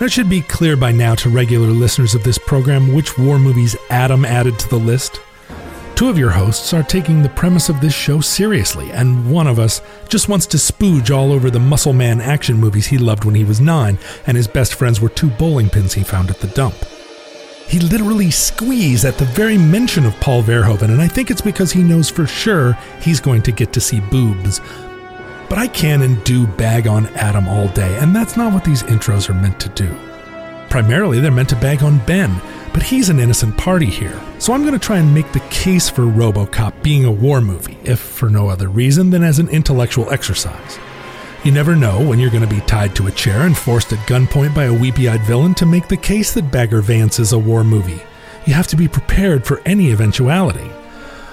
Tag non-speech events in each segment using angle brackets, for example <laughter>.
It should be clear by now to regular listeners of this program which war movies Adam added to the list. Two of your hosts are taking the premise of this show seriously, and one of us just wants to spooge all over the muscle man action movies he loved when he was nine, and his best friends were two bowling pins he found at the dump. He literally squeezed at the very mention of Paul Verhoeven, and I think it's because he knows for sure he's going to get to see boobs. But I can and do bag on Adam all day, and that's not what these intros are meant to do. Primarily, they're meant to bag on Ben, but he's an innocent party here. So I'm going to try and make the case for Robocop being a war movie, if for no other reason than as an intellectual exercise. You never know when you're going to be tied to a chair and forced at gunpoint by a weepy eyed villain to make the case that Bagger Vance is a war movie. You have to be prepared for any eventuality.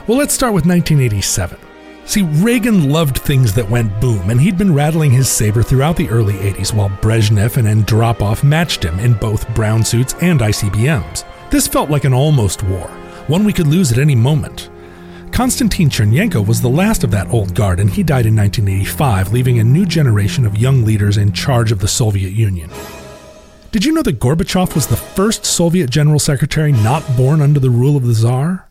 Well, let's start with 1987. See, Reagan loved things that went boom, and he'd been rattling his saber throughout the early 80s while Brezhnev and Andropov matched him in both brown suits and ICBMs. This felt like an almost war, one we could lose at any moment. Konstantin Chernenko was the last of that old guard, and he died in 1985, leaving a new generation of young leaders in charge of the Soviet Union. Did you know that Gorbachev was the first Soviet General Secretary not born under the rule of the Tsar?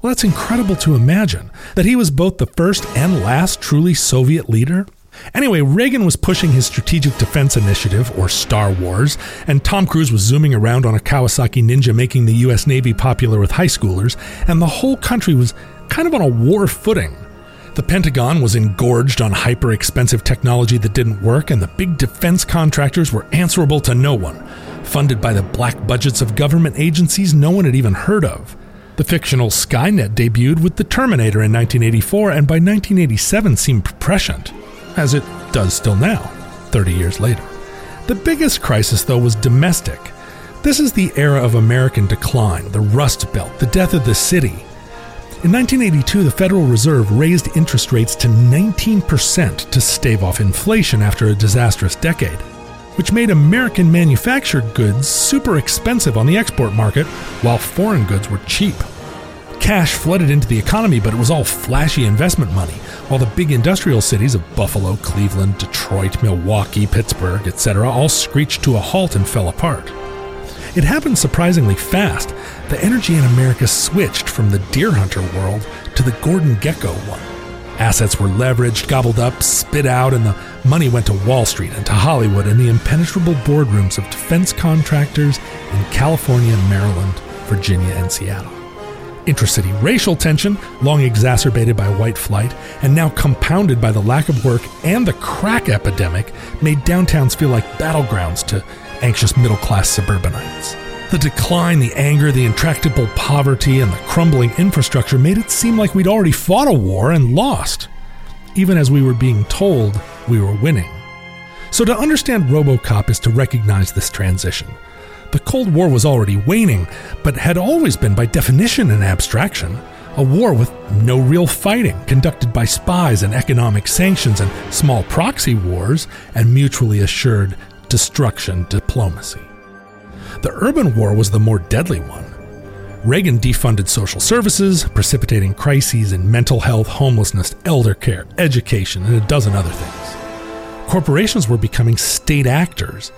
Well, that's incredible to imagine that he was both the first and last truly Soviet leader. Anyway, Reagan was pushing his Strategic Defense Initiative, or Star Wars, and Tom Cruise was zooming around on a Kawasaki Ninja making the US Navy popular with high schoolers, and the whole country was kind of on a war footing. The Pentagon was engorged on hyper expensive technology that didn't work, and the big defense contractors were answerable to no one, funded by the black budgets of government agencies no one had even heard of. The fictional Skynet debuted with The Terminator in 1984 and by 1987 seemed prescient, as it does still now, 30 years later. The biggest crisis, though, was domestic. This is the era of American decline, the Rust Belt, the death of the city. In 1982, the Federal Reserve raised interest rates to 19% to stave off inflation after a disastrous decade which made American manufactured goods super expensive on the export market, while foreign goods were cheap. Cash flooded into the economy, but it was all flashy investment money, while the big industrial cities of Buffalo, Cleveland, Detroit, Milwaukee, Pittsburgh, etc., all screeched to a halt and fell apart. It happened surprisingly fast. The energy in America switched from the deer hunter world to the Gordon Gekko one. Assets were leveraged, gobbled up, spit out, and the money went to Wall Street and to Hollywood and the impenetrable boardrooms of defense contractors in California, Maryland, Virginia, and Seattle. Intercity racial tension, long exacerbated by white flight, and now compounded by the lack of work and the crack epidemic, made downtowns feel like battlegrounds to anxious middle class suburbanites. The decline, the anger, the intractable poverty, and the crumbling infrastructure made it seem like we'd already fought a war and lost, even as we were being told we were winning. So, to understand Robocop is to recognize this transition. The Cold War was already waning, but had always been, by definition, an abstraction. A war with no real fighting, conducted by spies and economic sanctions and small proxy wars and mutually assured destruction diplomacy. The urban war was the more deadly one. Reagan defunded social services, precipitating crises in mental health, homelessness, elder care, education, and a dozen other things. Corporations were becoming state actors,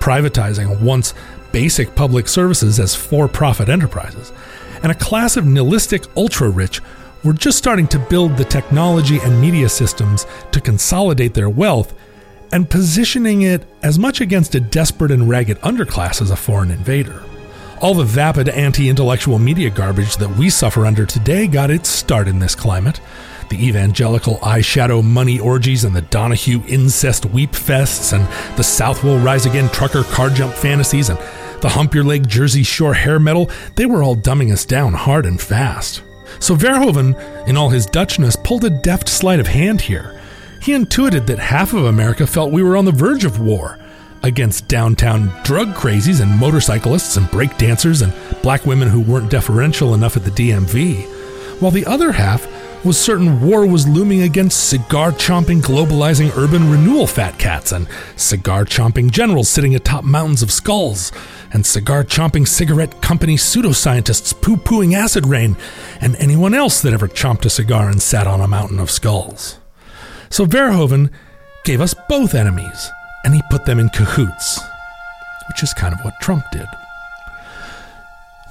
privatizing once basic public services as for profit enterprises. And a class of nihilistic ultra rich were just starting to build the technology and media systems to consolidate their wealth and positioning it as much against a desperate and ragged underclass as a foreign invader. All the vapid anti intellectual media garbage that we suffer under today got its start in this climate. The evangelical eyeshadow money orgies and the Donahue incest weep fests and the South will rise again trucker car jump fantasies and the hump your leg Jersey Shore hair metal, they were all dumbing us down hard and fast. So Verhoeven, in all his Dutchness, pulled a deft sleight of hand here he intuited that half of America felt we were on the verge of war against downtown drug crazies and motorcyclists and break dancers and black women who weren't deferential enough at the DMV, while the other half was certain war was looming against cigar chomping, globalizing urban renewal fat cats and cigar chomping generals sitting atop mountains of skulls, and cigar chomping cigarette company pseudoscientists poo pooing acid rain, and anyone else that ever chomped a cigar and sat on a mountain of skulls. So Verhoeven gave us both enemies, and he put them in cahoots. which is kind of what Trump did.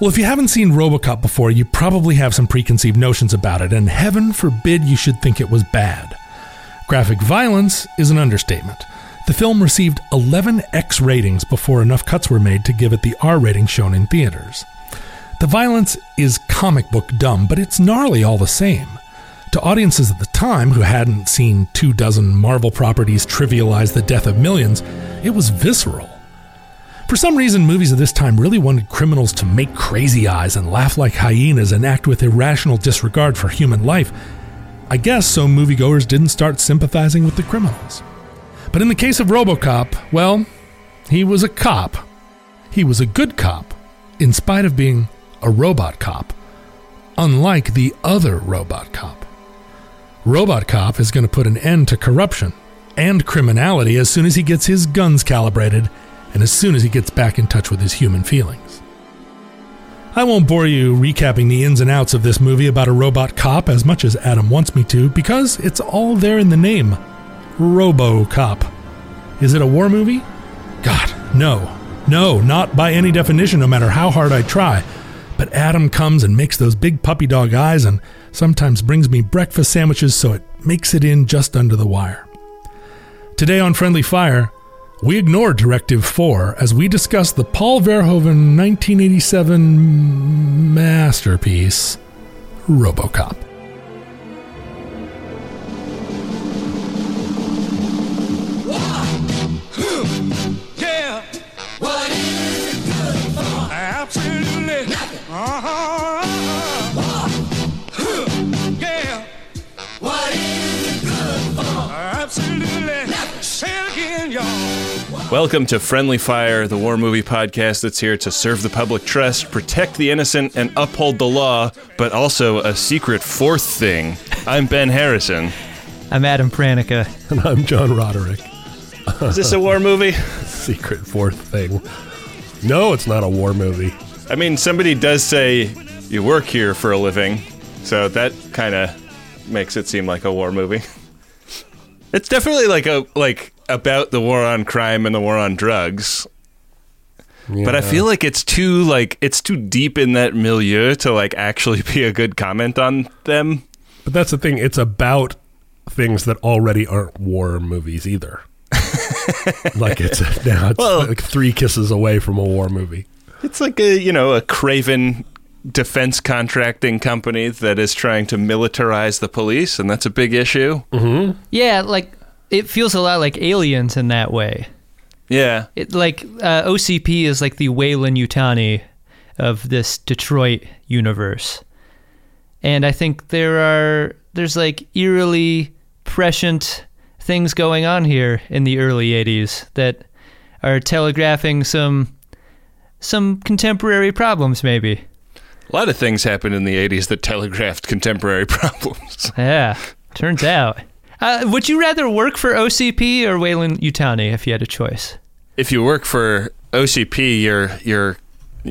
Well, if you haven't seen Robocop before, you probably have some preconceived notions about it, and heaven forbid you should think it was bad. Graphic violence is an understatement. The film received 11 X ratings before enough cuts were made to give it the R rating shown in theaters. The violence is comic book dumb, but it's gnarly all the same. To audiences at the time who hadn't seen two dozen Marvel properties trivialize the death of millions, it was visceral. For some reason, movies of this time really wanted criminals to make crazy eyes and laugh like hyenas and act with irrational disregard for human life. I guess so moviegoers didn't start sympathizing with the criminals. But in the case of Robocop, well, he was a cop. He was a good cop, in spite of being a robot cop, unlike the other robot cop. Robot Cop is going to put an end to corruption and criminality as soon as he gets his guns calibrated and as soon as he gets back in touch with his human feelings. I won't bore you recapping the ins and outs of this movie about a robot cop as much as Adam wants me to, because it's all there in the name Robo Cop. Is it a war movie? God, no. No, not by any definition, no matter how hard I try. But Adam comes and makes those big puppy dog eyes and sometimes brings me breakfast sandwiches so it makes it in just under the wire. Today on Friendly Fire, we ignore Directive 4 as we discuss the Paul Verhoeven 1987 masterpiece, Robocop. Welcome to Friendly Fire, the war movie podcast that's here to serve the public trust, protect the innocent, and uphold the law, but also a secret fourth thing. I'm Ben Harrison. I'm Adam Pranica. And I'm John Roderick. Is this a war movie? <laughs> Secret fourth thing. No, it's not a war movie. I mean, somebody does say you work here for a living, so that kind of makes it seem like a war movie. <laughs> It's definitely like a like about the war on crime and the war on drugs. But I feel like it's too like it's too deep in that milieu to like actually be a good comment on them. But that's the thing. It's about things that already aren't war movies either. <laughs> like it's now it's Well- like three kisses away from a war movie. It's like a you know a craven defense contracting company that is trying to militarize the police, and that's a big issue. Mm-hmm. Yeah, like it feels a lot like Aliens in that way. Yeah, It like uh, OCP is like the Weyland Yutani of this Detroit universe, and I think there are there's like eerily prescient things going on here in the early '80s that are telegraphing some some contemporary problems, maybe. a lot of things happened in the '80s that telegraphed contemporary <laughs> problems. Yeah, turns out. Uh, would you rather work for OCP or Weyland Yutani if you had a choice? if you work for OCP, your your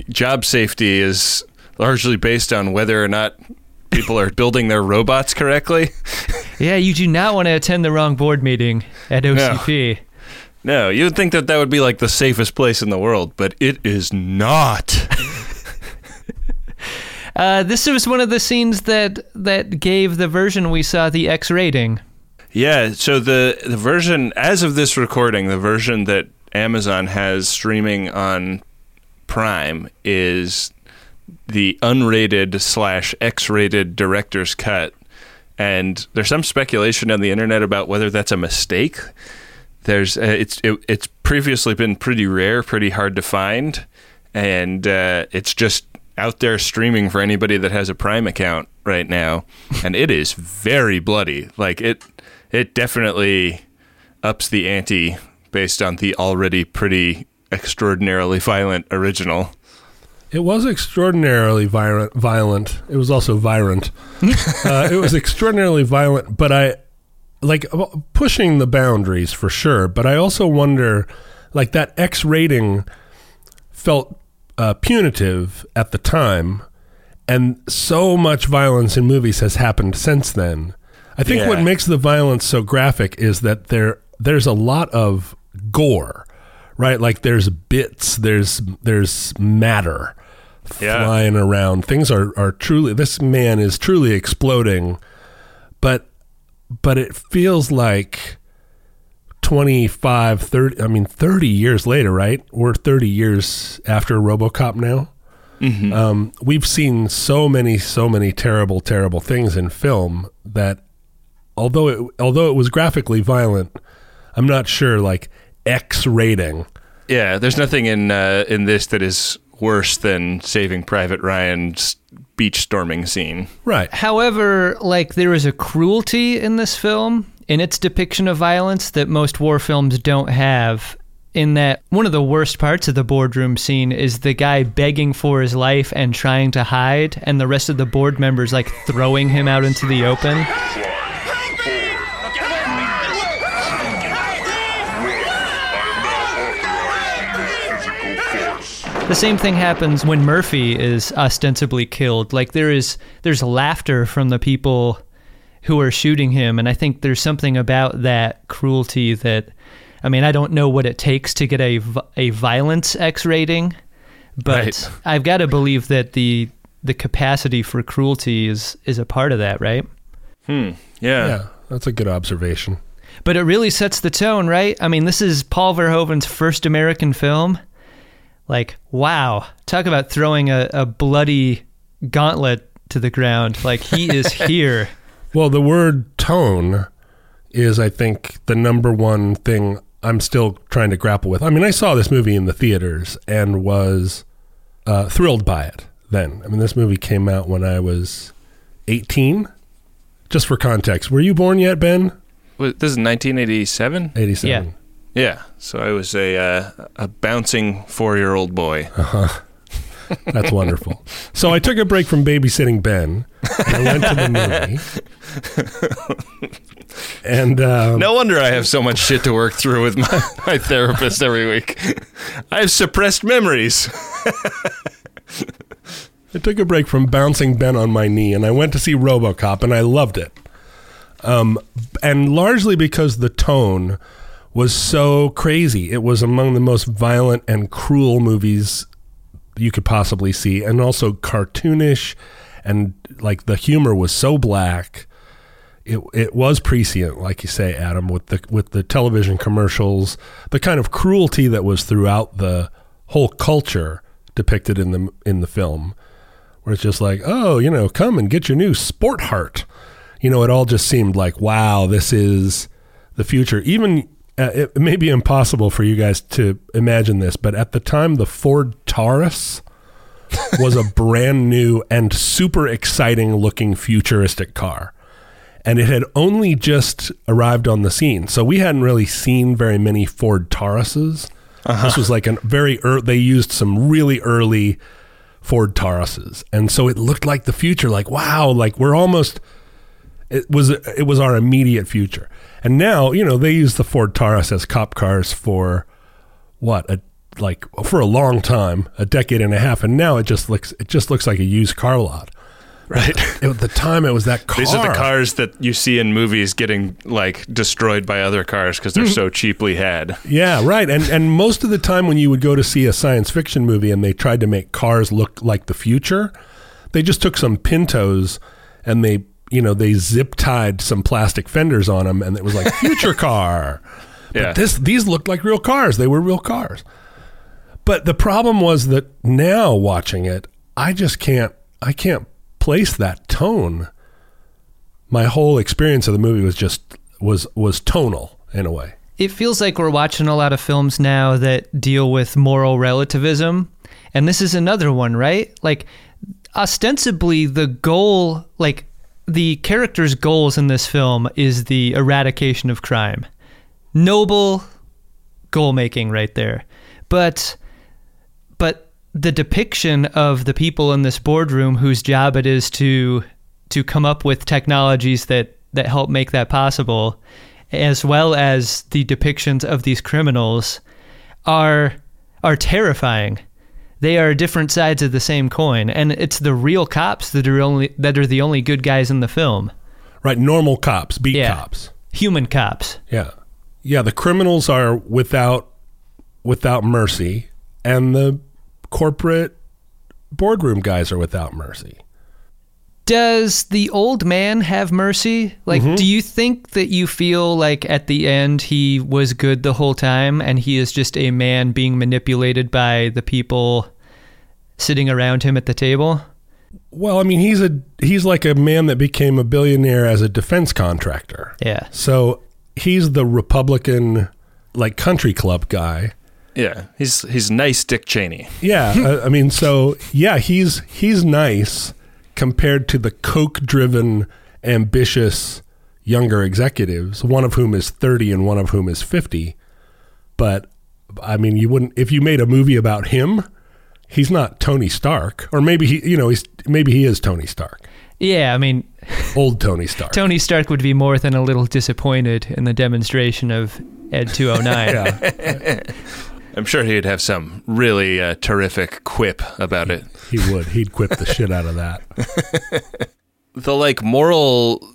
job safety is largely based on whether or not people are building their robots correctly. <laughs> Yeah, you do not want to attend the wrong board meeting at OCP. No, you would think that that would be like the safest place in the world, but it is not. <laughs> Uh, this was one of the scenes that that gave the version we saw the X rating. Yeah, so the the version as of this recording, the version that Amazon has streaming on Prime is the unrated slash X rated director's cut, and there's some speculation on the internet about whether that's a mistake. There's uh, it's it, it's previously been pretty rare, pretty hard to find, and uh, it's just out there streaming for anybody that has a Prime account right now, and it is very bloody. Like it, it definitely ups the ante based on the already pretty extraordinarily violent original. It was extraordinarily violent. Violent. It was also violent. <laughs> uh, it was extraordinarily violent, but I like pushing the boundaries for sure. But I also wonder, like that X rating felt uh, punitive at the time, and so much violence in movies has happened since then. I think what makes the violence so graphic is that there there's a lot of gore, right? Like there's bits, there's there's matter Yeah. flying around. Things are are truly. This man is truly exploding, but but it feels like 25 30 i mean 30 years later right we're 30 years after robocop now um, we've seen so many so many terrible terrible things in film that although it although it was graphically violent i'm not sure like x rating Yeah, there's nothing in uh, in this that is worse than Saving Private Ryan's beach storming scene. right However, like there is a cruelty in this film in its depiction of violence that most war films don't have. In that one of the worst parts of the boardroom scene is the guy begging for his life and trying to hide, and the rest of the board members like throwing him out into the open. The same thing happens when Murphy is ostensibly killed. Like there is there's laughter from the people who are shooting him and I think there's something about that cruelty that I mean, I don't know what it takes to get a a violence X rating, but Right. <laughs> I've got to believe that the the capacity for cruelty is is a part of that, right? Hmm. Yeah. yeah that's a good observation But it really sets the tone, right? I mean, this is Paul Verhoeven's first American film. Like, wow. Talk about throwing a, a bloody gauntlet to the ground. Like, he is <laughs> here. Well, the word tone is, I think, the number one thing I'm still trying to grapple with. I mean, I saw this movie in the theaters and was uh, thrilled by it then. I mean, this movie came out when I was 18. Just for context, were you born yet, Ben? This is 1987. 87. Yeah. So I was a uh, a bouncing four year old boy. That's wonderful. So I took a break from babysitting Ben. And I went to the movie. <laughs> and um, No wonder I have so much shit to work through with my, <laughs> my therapist every week. I have suppressed memories. <laughs> I took a break from bouncing Ben on my knee and I went to see Robocop and I loved it. Um, and largely because the tone was so crazy. It was among the most violent and cruel movies you could possibly see, and also cartoonish, and like the humor was so black. It it was prescient, like you say, Adam, with the with the television commercials, the kind of cruelty that was throughout the whole culture depicted in the in the film, where it's just like, oh, you know, come and get your new Sport Heart. You know, it all just seemed like, wow, this is the future. Even uh, it may be impossible for you guys to imagine this, but at the time, the Ford Taurus was a <laughs> brand new and super exciting looking futuristic car. And it had only just arrived on the scene. So we hadn't really seen very many Ford Tauruses. This was like a very early, they used some really early Ford Tauruses. And so it looked like the future like wow, like we're almost it was it was our immediate future. And now, you know, they use the Ford Taurus as cop cars for what? A like for a long time, a decade and a half, and now it just looks it just looks like a used car lot. Right. <laughs> At the time, it was that car. These are the cars that you see in movies getting like destroyed by other cars because they're mm-hmm. so cheaply had. Yeah, right. And and most of the time when you would go to see a science fiction movie and they tried to make cars look like the future, they just took some Pintos and they, you know, they zip tied some plastic fenders on them and it was like <laughs> future car. Yeah. But this these looked like real cars. They were real cars. But the problem was that now watching it, I just can't I can't place that tone. My whole experience of the movie was just was was tonal in a way. It feels like we're watching a lot of films now that deal with moral relativism. And this is another one, right? Like, ostensibly, the goal, like, the character's goals in this film is the eradication of crime. Noble goal making right there. But, but the depiction of the people in this boardroom whose job it is to to come up with technologies that that help make that possible as well as the depictions of these criminals are are terrifying they are different sides of the same coin and it's the real cops that are only that are the only good guys in the film Right, normal cops, beat Yeah. cops. human cops Yeah. Yeah, the criminals are without without mercy, and the corporate boardroom guys are without mercy. Does the old man have mercy? Like, mm-hmm. do you think that you feel like at the end he was good the whole time and he is just a man being manipulated by the people sitting around him at the table? Well, I mean, he's a he's like a man that became a billionaire as a defense contractor. Yeah. So he's the Republican, like country club guy. Yeah, he's he's nice, Dick Cheney. Yeah, <laughs> I, I mean, so yeah, he's he's nice compared to the coke-driven, ambitious younger executives, one of whom is thirty and one of whom is fifty. But I mean, you wouldn't if you made a movie about him. He's not Tony Stark, or maybe he, you know, he's maybe he is Tony Stark, Yeah, I mean, old Tony Stark. <laughs> Tony Stark would be more than a little disappointed in the demonstration of Ed 209. <laughs> Yeah, <laughs> I'm sure he'd have some really uh, terrific quip about it. he would. He'd quip the shit out of that. the like moral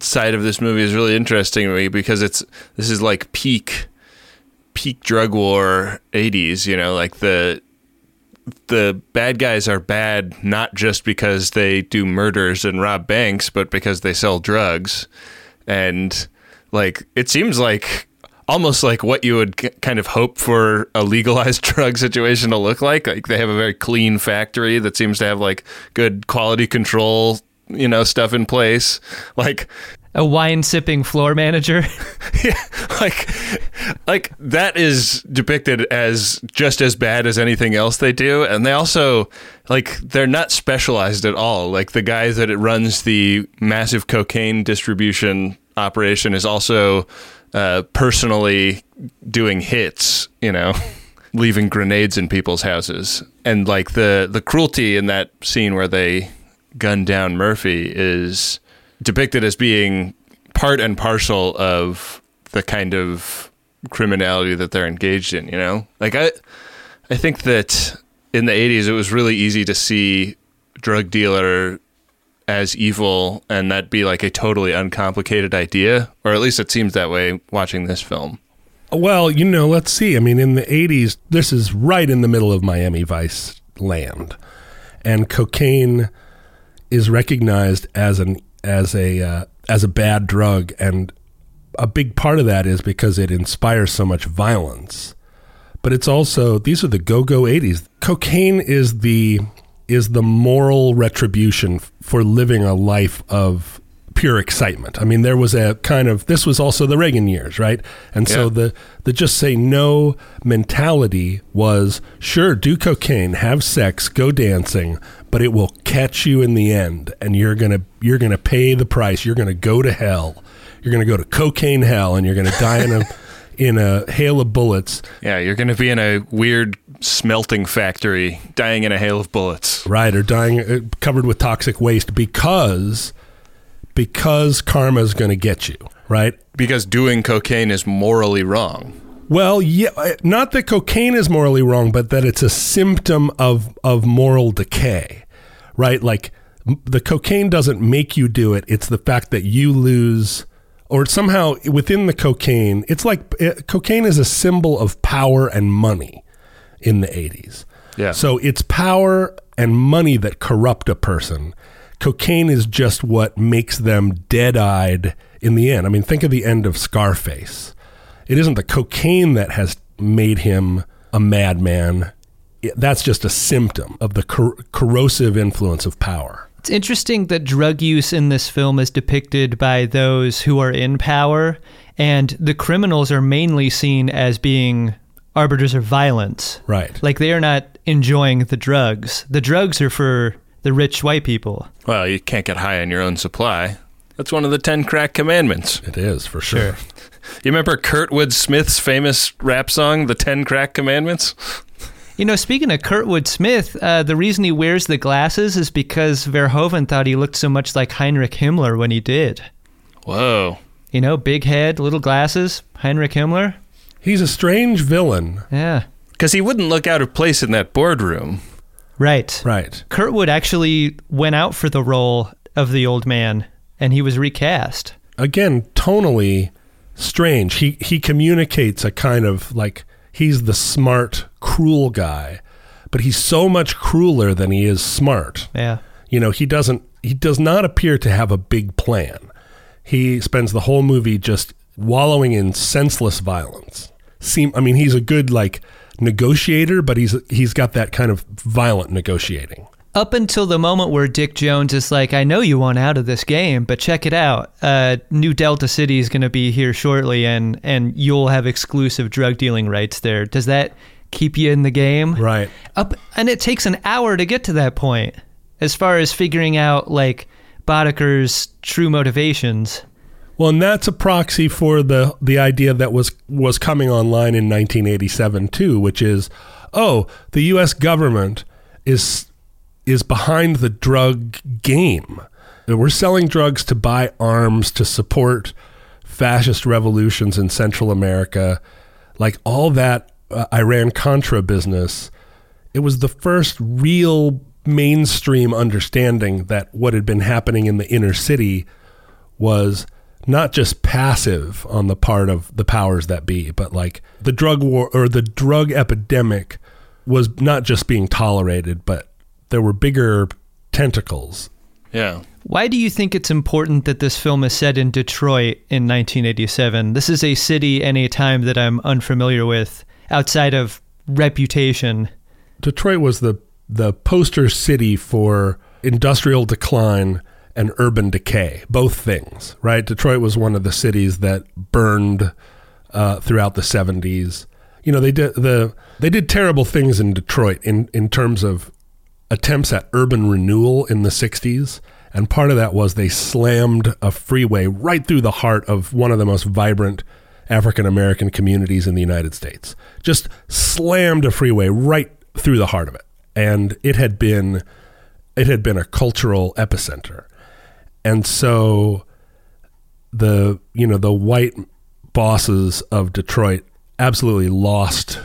side of this movie is really interesting to me because it's this is like peak peak drug war 80s you know like the the bad guys are bad not just because they do murders and rob banks but because they sell drugs. And like it seems like almost like what you would kind of hope for a legalized <laughs> drug situation to look like. Like they have a very clean factory that seems to have like good quality control you know stuff in place. Like A wine sipping floor manager. <laughs> yeah, like like that is depicted as just as bad as anything else they do and they also like they're not specialized at all like the guy that runs the massive cocaine distribution operation is also uh, personally doing hits you know <laughs> leaving grenades in people's houses and like the the cruelty in that scene where they gun down murphy is depicted as being part and parcel of the kind of criminality that they're engaged in, you know? Like I I think that in the 80s it was really easy to see drug dealer as evil and that be like a totally uncomplicated idea, or at least it seems that way watching this film. Well, you know, let's see. I mean, in the 80s, this is right in the middle of Miami Vice land. And cocaine is recognized as an as a uh, as a bad drug and a big part of that is because it inspires so much violence. But it's also these are the go-go 80s. Cocaine is the is the moral retribution for living a life of pure excitement. I mean, there was a kind of this was also the Reagan years, right? And so the the just say no mentality was sure do cocaine, have sex, go dancing, but it will catch you in the end, and you're gonna you're gonna pay the price. You're gonna go to hell. You're gonna go to cocaine hell, and you're gonna die in a <laughs> in a hail of bullets. Yeah, you're going to be in a weird smelting factory dying in a hail of bullets. right or dying uh, covered with toxic waste because because karma is going to get you right Because doing cocaine is morally wrong. Well yeah uh, not that cocaine is morally wrong but that it's a symptom of of moral decay right like the cocaine doesn't make you do it it's the fact that you lose or somehow within the cocaine it's like uh, cocaine is a symbol of power and money in the 80s Yeah. so it's power and money that corrupt a person. Cocaine is just what makes them dead eyed in the end. I mean, think of the end of Scarface. It isn't the cocaine that has made him a madman. That's just a symptom of the cor- corrosive influence of power. It's interesting that drug use in this film is depicted by those who are in power, and the criminals are mainly seen as being arbiters of violence. Right. Like they are not enjoying the drugs. The drugs are for the rich white people. Well, you can't get high on your own supply. That's one of the 10 crack commandments. It is, for sure. You remember Kurtwood Smith's famous rap song, The 10 Crack Commandments? You know, speaking of Kurtwood Smith, uh, the reason he wears the glasses is because Verhoeven thought he looked so much like Heinrich Himmler when he did. Whoa. You know, big head, little glasses, Heinrich Himmler. He's a strange villain. Yeah, Because he wouldn't look out of place in that boardroom. right. Right. Kurtwood actually went out for the role of the old man, and he was recast. Again, tonally strange. He he communicates a kind of like he's the smart, cruel guy, but he's so much crueler than he is smart. Yeah. You know, he doesn't he does not appear to have a big plan. He spends the whole movie just wallowing in senseless violence. Seem I mean, he's a good like negotiator, but he's he's got that kind of violent negotiating. Up until the moment where Dick Jones is like, I know you want out of this game, but check it out. Uh, New Delta City is going to be here shortly, and, and you'll have exclusive drug dealing rights there. Does that keep you in the game? Right. Up, and it takes an hour to get to that point, as far as figuring out like Boddicker's true motivations. Well, and that's a proxy for the the idea that was was coming online in 1987 too, which is, oh, the U.S. government is is behind the drug game. We're selling drugs to buy arms to support fascist revolutions in Central America, like all that uh, Iran Contra business. It was the first real mainstream understanding that what had been happening in the inner city was not just passive on the part of the powers that be, but like the drug war or the drug epidemic was not just being tolerated, but there were bigger tentacles. Yeah. Why do you think it's important that this film is set in Detroit in 1987? This is a city and a time that I'm unfamiliar with outside of reputation. Detroit was the the poster city for industrial decline and urban decay, both things, right? Detroit was one of the cities that burned uh, throughout the 70s. You know, they did the they did terrible things in Detroit in in terms of attempts at urban renewal in the 60s. And part of that was they slammed a freeway right through the heart of one of the most vibrant African American communities in the United States. Just slammed a freeway right through the heart of it. And it had been it had been a cultural epicenter. And so the you know the white bosses of Detroit absolutely lost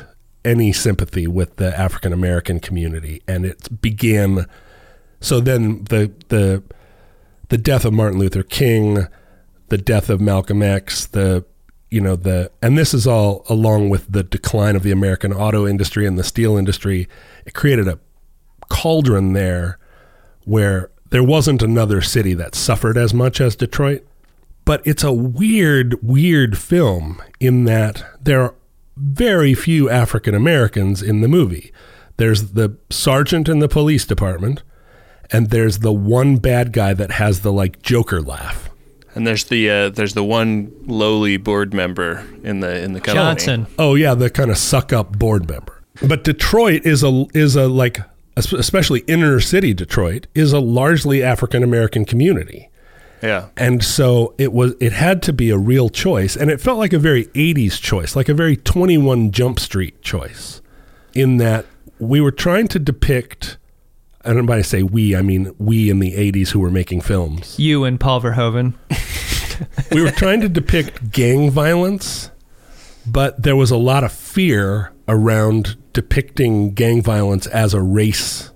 any sympathy with the African American community, and it began. So then the the the death of Martin Luther King, the death of Malcolm X, the you know the and this is all along with the decline of the American auto industry and the steel industry. It created a cauldron there where there wasn't another city that suffered as much as Detroit. But it's a weird, weird film in that there very few African Americans in the movie. There's the sergeant in the police department, and there's the one bad guy that has the like Joker laugh. And there's the uh, there's the one lowly board member in the in the company. Johnson. Oh yeah, the kind of suck up board member. But Detroit is a is a like especially inner city Detroit is a largely African American community. Yeah. And so it was it had to be a real choice and it felt like a very 80s choice, like a very 21 Jump Street choice in that we were trying to depict and when I say we, I mean we in the 80s who were making films. You and Paul Verhoeven. <laughs> we were trying to depict gang violence, but there was a lot of fear around depicting gang violence as a race,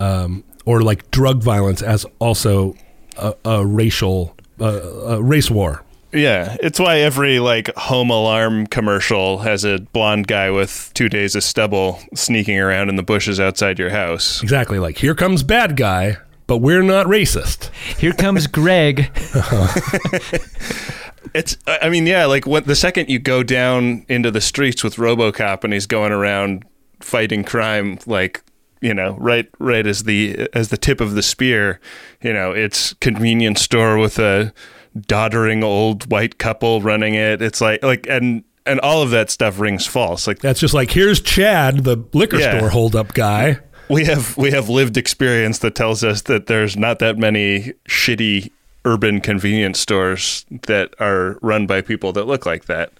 um, or like drug violence as also a, a racial uh, a race war. Yeah, it's why every like home alarm commercial has a blonde guy with two days of stubble sneaking around in the bushes outside your house. Exactly, like here comes bad guy, but we're not racist. Here comes Greg. <laughs> <laughs> It's, I I mean, yeah, like when the second you go down into the streets with RoboCop and he's going around fighting crime, like you know, right, right as the as the tip of the spear, you know, it's convenience store with a doddering old white couple running it. It's like like and and all of that stuff rings false. Like That's just like here's Chad, the liquor Yeah. store holdup guy. we have we have lived experience that tells us that there's not that many shitty urban convenience stores that are run by people that look like that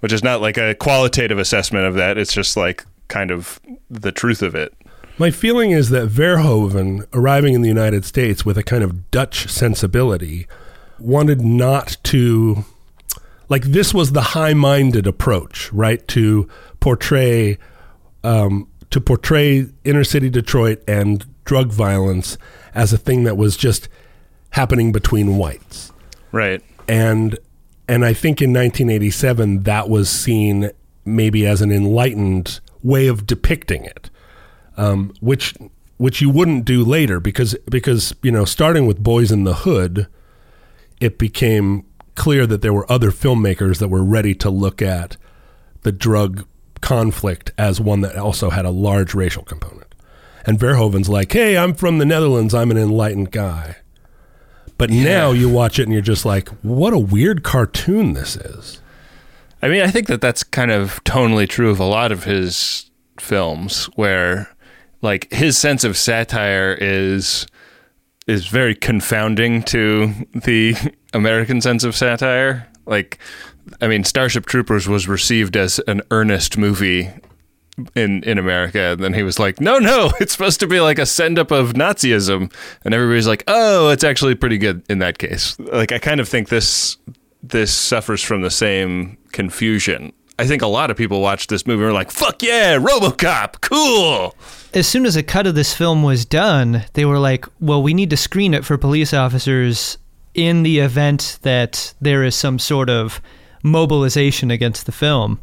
which is not like a qualitative assessment of that it's just like kind of the truth of it My feeling is that Verhoeven, arriving in the United States with a kind of Dutch sensibility, wanted not to. Like, this was the high minded approach, right? To portray. Um, to portray inner city Detroit and drug violence as a thing that was just happening between whites right and and I think in 1987 that was seen maybe as an enlightened way of depicting it, um, which which you wouldn't do later because because you know starting with Boys in the Hood, it became clear that there were other filmmakers that were ready to look at the drug conflict as one that also had a large racial component. And Verhoeven's like, "Hey, I'm from the Netherlands. I'm an enlightened guy." But now you watch it and you're just like, "What a weird cartoon this is." I mean, I think that that's kind of tonally true of a lot of his films, where like his sense of satire is is very confounding to the <laughs> American sense of satire. Like, I mean, Starship Troopers was received as an earnest movie in in America, and then he was like, "No, no, <laughs> it's supposed to be like a send up of Nazism," and everybody's like, "Oh, it's actually pretty good in that case." Like, I kind of think this this suffers from the same confusion. I think a lot of people watched this movie and were like, "Fuck yeah, RoboCop, cool." as soon as a cut of this film was done, they were like, well, we need to screen it for police officers in the event that there is some sort of mobilization against the film.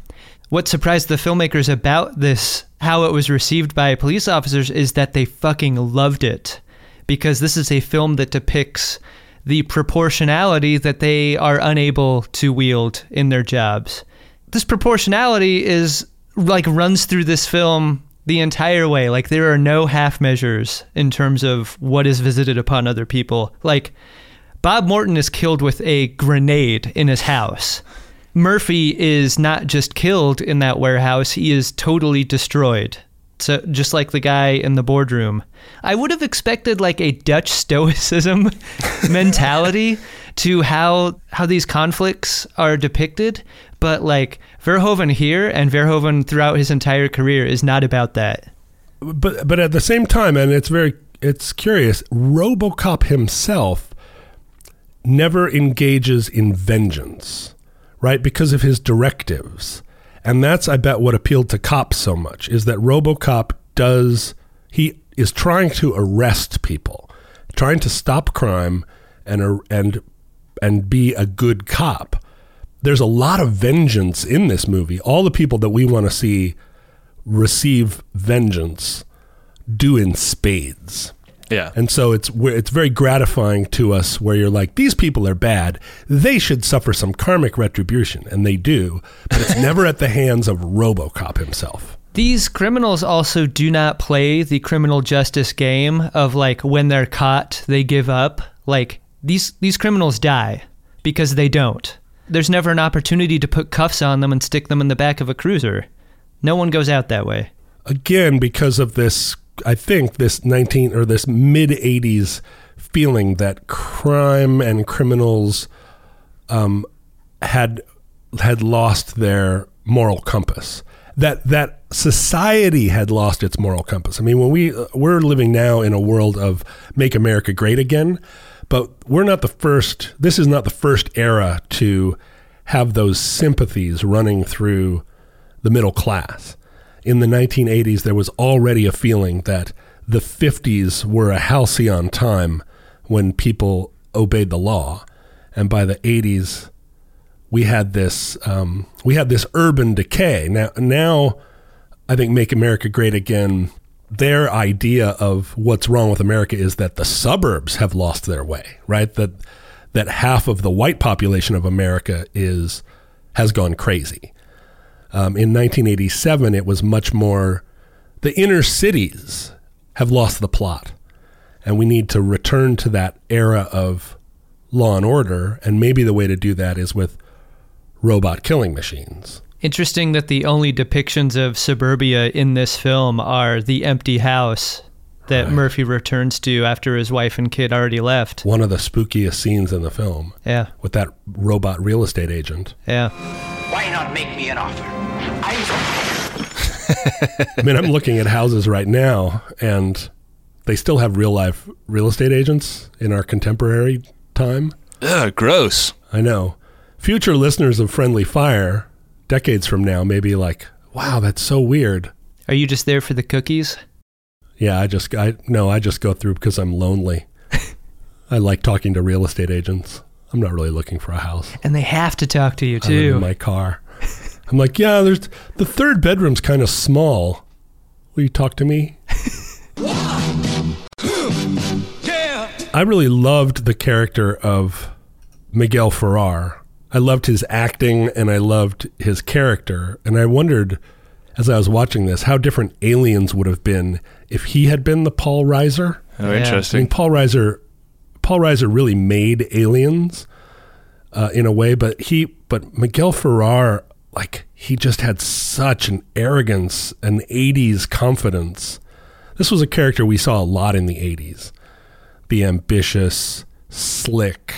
What surprised the filmmakers about this, how it was received by police officers, is that they fucking loved it. Because this is a film that depicts the proportionality that they are unable to wield in their jobs. This proportionality is like runs through this film the entire way. Like there are no half measures in terms of what is visited upon other people. Like Bob Morton is killed with a grenade in his house. Murphy is not just killed in that warehouse, he is totally destroyed. So just like the guy in the boardroom. I would have expected like a Dutch stoicism <laughs> mentality to how how these conflicts are depicted, but like Verhoeven here and Verhoeven throughout his entire career is not about that. but but at the same time, and it's very it's curious. RoboCop himself never engages in vengeance, right? Because of his directives, and that's I bet what appealed to cops so much is that RoboCop does he is trying to arrest people, trying to stop crime, and and and be a good cop. There's a lot of vengeance in this movie. All the people that we want to see receive vengeance do in spades. Yeah. And so it's it's very gratifying to us where you're like these people are bad. They should suffer some karmic retribution and they do, but it's <laughs> never at the hands of RoboCop himself. These criminals also do not play the criminal justice game of like when they're caught, they give up. Like these these criminals die because they don't. There's never an opportunity to put cuffs on them and stick them in the back of a cruiser. No one goes out that way. Again because of this I think this 19 or this mid 80s feeling that crime and criminals um, had had lost their moral compass. That that society had lost its moral compass. I mean, when we we're living now in a world of make America great again, but we're not the first. This is not the first era to have those sympathies running through the middle class. In the 1980s, there was already a feeling that the 50s were a halcyon time when people obeyed the law, and by the 80s, we had this um, we had this urban decay. Now, now, I think "Make America Great Again." Their idea of what's wrong with America is that the suburbs have lost their way, right? That that half of the white population of America is has gone crazy. Um, in 1987, it was much more the inner cities have lost the plot, and we need to return to that era of law and order. And maybe the way to do that is with robot killing machines. Interesting that the only depictions of suburbia in this film are the empty house that Right. Murphy returns to after his wife and kid already left. One of the spookiest scenes in the film Yeah, with that robot real estate agent. yeah. Why not make me an offer? I'm <laughs> I mean, I'm looking at houses right now, and they still have real life real estate agents in our contemporary time. Ugh, gross. I know. Future listeners of Friendly Fire, decades from now, may be like, wow, that's so weird. Are you just there for the cookies? Yeah, I just, I no, I just go through because I'm lonely. <laughs> I like talking to real estate agents. I'm not really looking for a house. And they have to talk to you I live in too. my car. I'm like, yeah, there's the third bedroom's kind of small. Will you talk to me? <laughs> Yeah. I really loved the character of Miguel Ferrer. I loved his acting and I loved his character. And I wondered, as I was watching this, how different aliens would have been if he had been the Paul Reiser. Oh, Yeah. I mean, interesting. Paul Reiser, Paul Reiser really made aliens uh, in a way, but he, but Miguel Ferrar, like he just had such an arrogance, an '80s confidence. This was a character we saw a lot in the '80s. The ambitious, slick,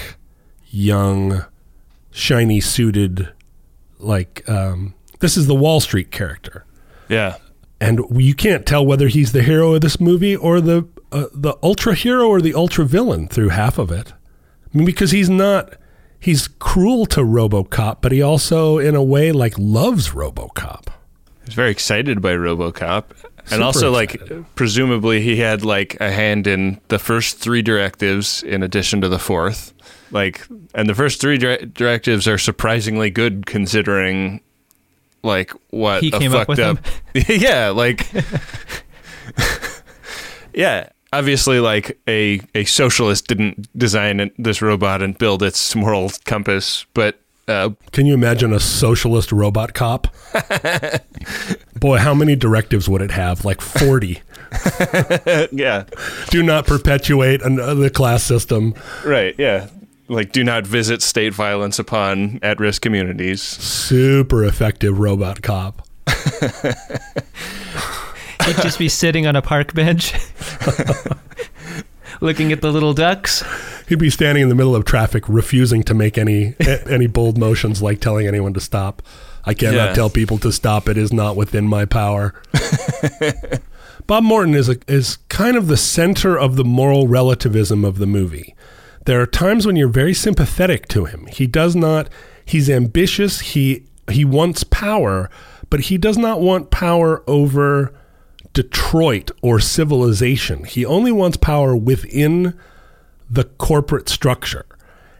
young, shiny suited, like um, this is the Wall Street character Yeah. and you can't tell whether he's the hero of this movie or the uh, the ultra hero or the ultra villain through half of it. I mean, because he's not he's cruel to RoboCop, but he also, in a way, like loves RoboCop. He's very excited by RoboCop, and Super also like presumably he had like a hand in the first three directives in addition to the fourth. Like, and the first three dir- directives are surprisingly good considering like what He a came up with up. <laughs> yeah, like <laughs> yeah. Obviously, like a a socialist didn't design this robot and build its moral compass, but uh, Can you imagine a socialist robot cop? Boy, how many directives would it have? Like 40. <laughs> yeah, Do not perpetuate an, uh, the class system. Right, yeah. Like, do not visit state violence upon at risk communities. Super effective robot cop. <laughs> He'd just be sitting on a park bench, <laughs> looking at the little ducks. He'd be standing in the middle of traffic, refusing to make any <laughs> any bold motions, like telling anyone to stop. I cannot Yeah. tell people to stop. It is not within my power. Bob Morton is a, is kind of the center of the moral relativism of the movie. There are times when you're very sympathetic to him. He does not. He's ambitious. He he wants power, but he does not want power over Detroit or civilization. He only wants power within the corporate structure.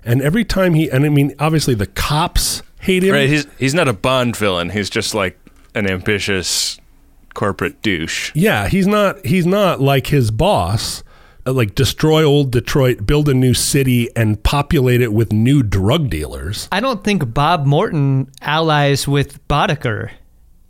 And every time he, and I mean, obviously the cops hate him. Right, he's he's not a Bond villain. He's just like an ambitious corporate douche. yeah, he's not. He's not like his boss. Uh, Like destroy old Detroit, build a new city, and populate it with new drug dealers. I don't think Bob Morton allies with Boddicker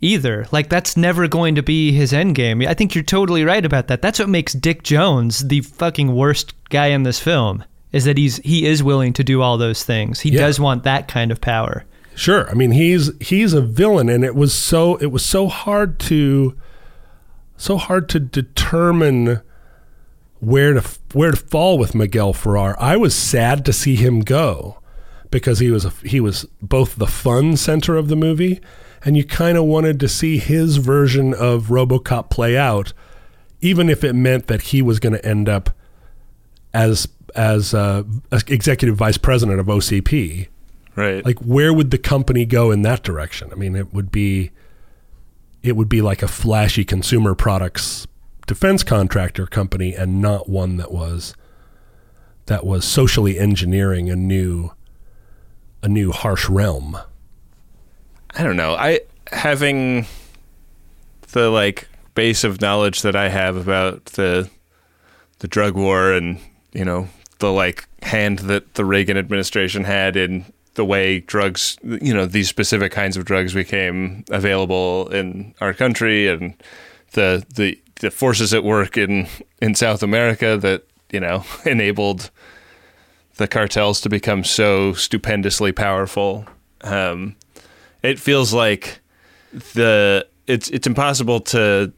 either. Like that's never going to be his end game. I think you're totally right about that. That's what makes Dick Jones the fucking worst guy in this film. Is that he's he is willing to do all those things. He Yeah. does want that kind of power. Sure, I mean he's he's a villain, and it was so it was so hard to so hard to determine where to where to fall with Miguel Ferrar. I was sad to see him go because he was a, he was both the fun center of the movie, and you kind of wanted to see his version of RoboCop play out, even if it meant that he was going to end up as as uh, executive vice president of OCP Right. like where would the company go in that direction i mean it would be it would be like a flashy consumer products defense contractor company and not one that was that was socially engineering a new a new harsh realm I don't know. I having the like base of knowledge that I have about the the drug war and you know the like hand that the Reagan administration had in the way drugs you know these specific kinds of drugs became available in our country and the the the forces at work in in South America that you know <laughs> enabled the cartels to become so stupendously powerful. Um it feels like the it's it's impossible to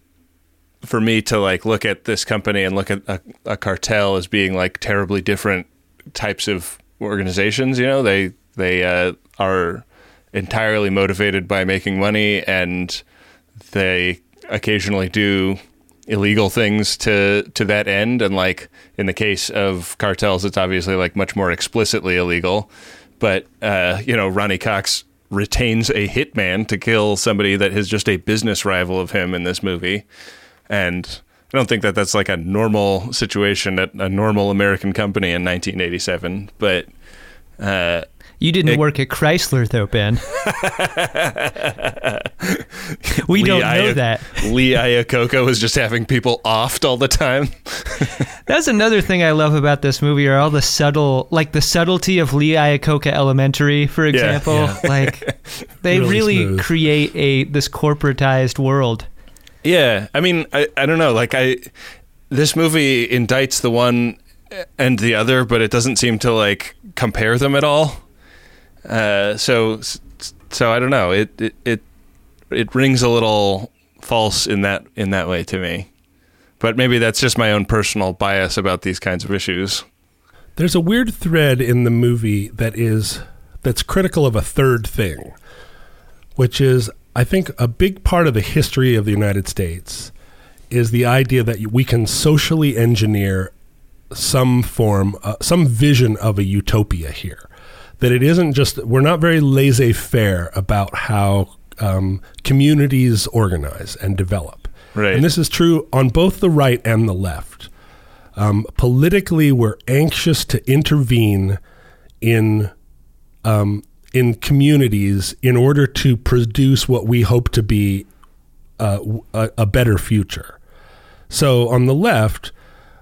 for me to like look at this company and look at a, a cartel as being like terribly different types of organizations you know? They they uh, are entirely motivated by making money and they occasionally do illegal things to to that end. And like in the case of cartels it's obviously like much more explicitly illegal. But uh, you know Ronny Cox retains a hitman to kill somebody that is just a business rival of him in this movie. And I don't think that that's like a normal situation at a normal American company in 1987 but uh, You didn't It- work at Chrysler, though, Ben. <laughs> <laughs> we Lee don't know Iacocca- that. Lee Iacocca was just having people offed all the time. <laughs> That's another thing I love about this movie are all the subtle, like the subtlety of Lee Iacocca Elementary, for example. yeah. Like they Really really, create a this corporatized world. Yeah, I mean, I, I don't know. Like, I this movie indicts the one and the other, but it doesn't seem to like compare them at all. Uh, so, so I don't know. It it it, it rings a little false in that in that way to me. But maybe that's just my own personal bias about these kinds of issues. There's a weird thread in the movie that is that's critical of a third thing, which is I think a big part of the history of the United States is the idea that we can socially engineer some form, uh, some vision of a utopia here. That it isn't just we're not very laissez-faire about how um, communities organize and develop. Right. And this is true on both the right and the left. Um, politically, we're anxious to intervene in um, in communities in order to produce what we hope to be uh, a, a better future. So on the left,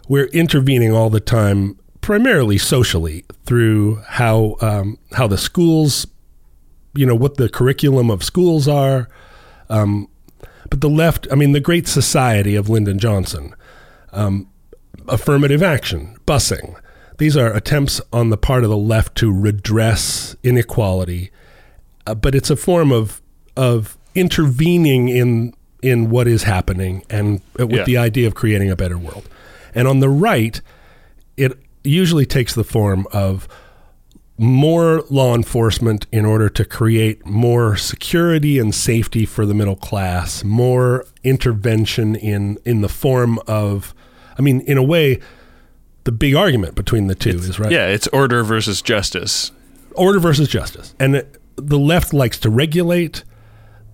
we're intervening all the time, primarily socially, through how um, how the schools, you know, what the curriculum of schools are. Um, but the left, I mean, the Great Society of Lyndon Johnson, um, affirmative action, busing. These are attempts on the part of the left to redress inequality, uh, but it's a form of of intervening in in what is happening and uh, with Yeah. the idea of creating a better world. And on the right, it usually takes the form of more law enforcement in order to create more security and safety for the middle class, more intervention in in the form of I mean, in a way, the big argument between the two is right. Yeah, it's order versus justice. Order versus justice. And it, the left likes to regulate.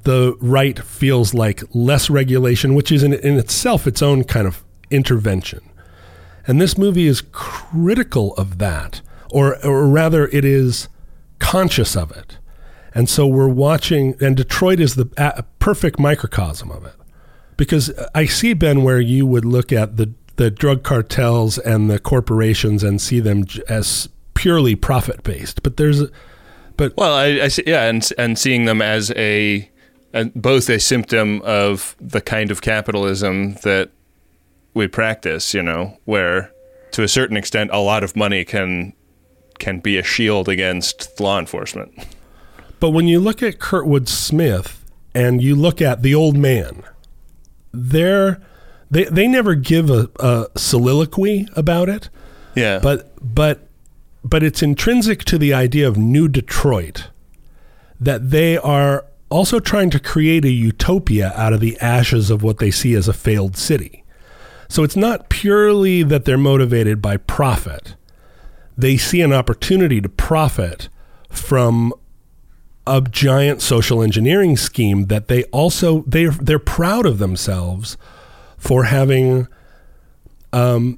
The right feels like less regulation, which is in, in itself its own kind of intervention. And this movie is critical of that, or, or rather, it is conscious of it. And so we're watching, and Detroit is the perfect microcosm of it. Because I see, Ben, where you would look at the, the drug cartels and the corporations and see them as purely profit based. But there's, but Well, I, I see, yeah, and and seeing them as a both a symptom of the kind of capitalism that we practice, you know, where to a certain extent a lot of money can can be a shield against law enforcement. But when you look at Kurtwood Smith and you look at the old man, they're, they they never give a, a soliloquy about it, Yeah, but but but it's intrinsic to the idea of New Detroit that they are also trying to create a utopia out of the ashes of what they see as a failed city. So it's not purely that they're motivated by profit. They see an opportunity to profit from a giant social engineering scheme that they also they they're proud of themselves for having um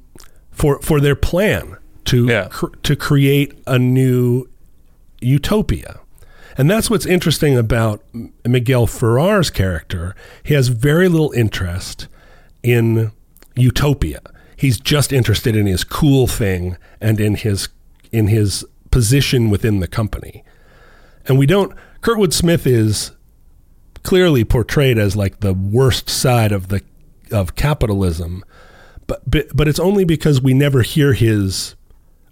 for for their plan to Yeah. cr- to create a new utopia. And that's what's interesting about Miguel Ferrar's character. He has very little interest in utopia. He's just interested in his cool thing and in his in his position within the company. And we don't Kurtwood Smith is clearly portrayed as like the worst side of the of capitalism. But but, but it's only because we never hear his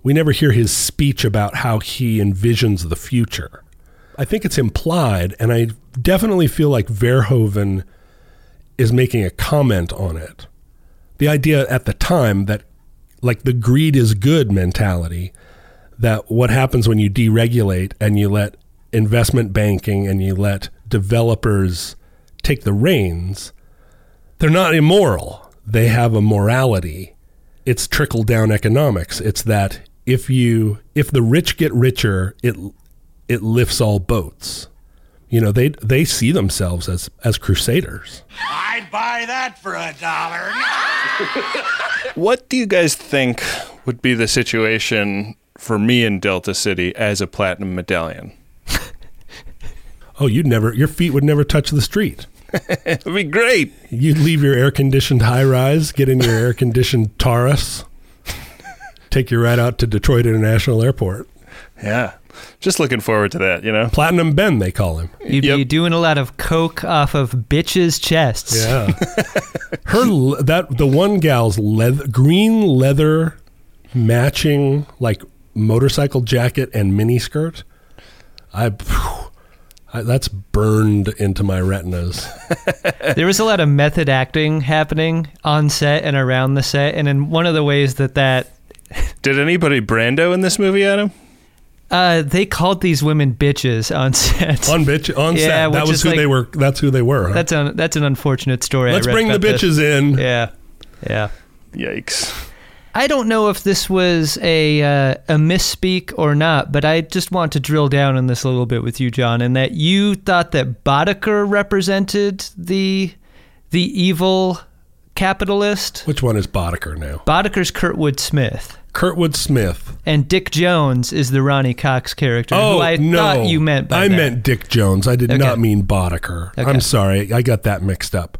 we never hear his speech about how he envisions the future. I think it's implied, and I definitely feel like Verhoeven is making a comment on it. The idea at the time that, like, the greed is good mentality, that what happens when you deregulate and you let investment banking and you let developers take the reins, they're not immoral. They have a morality. It's trickle down economics. It's that if you if the rich get richer, it it lifts all boats. You know, they they see themselves as as crusaders. I'd buy that for a dollar. <laughs> What do you guys think would be the situation for me in Delta City as a platinum medallion. <laughs> Oh, you'd never. Your feet would never touch the street. <laughs> It'd be great. You'd leave your air conditioned high rise, get in your air conditioned Taurus, take you right out to Detroit International Airport. Yeah. Just looking forward to that, you know? Platinum Ben, they call him. You'd be doing a lot of coke off of bitches' chests. Yeah. <laughs> Her that the one gal's leather, green leather matching like motorcycle jacket and mini skirt. I, phew, I that's burned into my retinas. <laughs> <laughs> There was a lot of method acting happening on set and around the set, and in one of the ways that that Did anybody Brando in this movie, Adam? Uh, they called these women bitches on set. On bitch on Yeah, set. That was who like- they were. That's who they were. huh? that's an that's an unfortunate story. Let's read bring the about this. bitches in. Yeah, yeah. Yikes. I don't know if this was a uh, a misspeak or not, but I just want to drill down on this a little bit with you, John, and that you thought that Boddicker represented the the evil capitalist. Which one is Boddicker now? Boddicker's Kurtwood Smith, Kurtwood Smith. and Dick Jones is the Ronny Cox character. Oh who I no! thought you meant by I that. meant Dick Jones. I did Okay. not mean Boddicker. Okay. I'm sorry. I got that mixed up.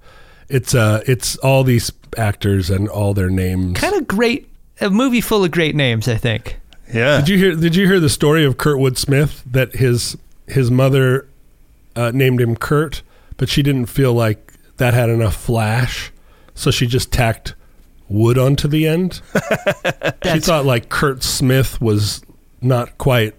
It's uh, it's all these actors and all their names. kind of great. A movie full of great names, I think. Yeah. Did you hear? Did you hear the story of Kurtwood Smith? That his his mother uh, named him Kurt, but she didn't feel like that had enough flash, so she just tacked wood onto the end. <laughs> she thought like Kurt Smith was not quite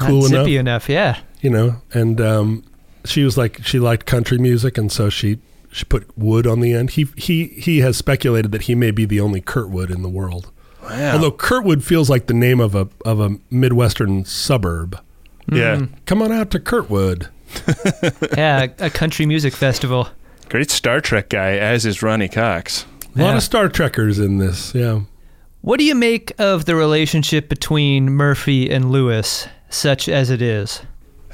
not cool enough, enough. Yeah. you know. And um, she was like she liked country music, and so she she put wood on the end. He he he has speculated that he may be the only Kurtwood in the world. Wow. Although Kurtwood feels like the name of a of a midwestern suburb. yeah. Come on out to Kurtwood. <laughs> Yeah, a country music festival. Great Star Trek guy, as is Ronny Cox. A lot Yeah. of Star Trekkers in this. Yeah. What do you make of the relationship between Murphy and Lewis, such as it is?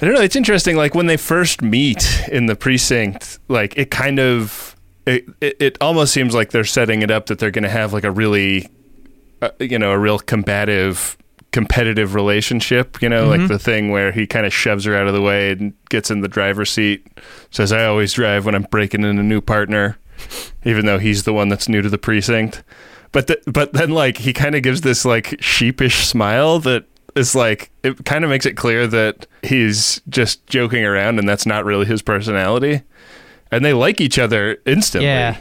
I don't know. It's interesting. Like when they first meet in the precinct, like it kind of, it, it, it almost seems like they're setting it up that they're going to have like a really, uh, you know, a real combative, competitive relationship. You know, like the thing where he kind of shoves her out of the way and gets in the driver's seat, says, "I always drive when I'm breaking in a new partner," even though he's the one that's new to the precinct. But th- but then like he kind of gives this like sheepish smile that is like it kind of makes it clear that he's just joking around and that's not really his personality. And they like each other instantly. Yeah.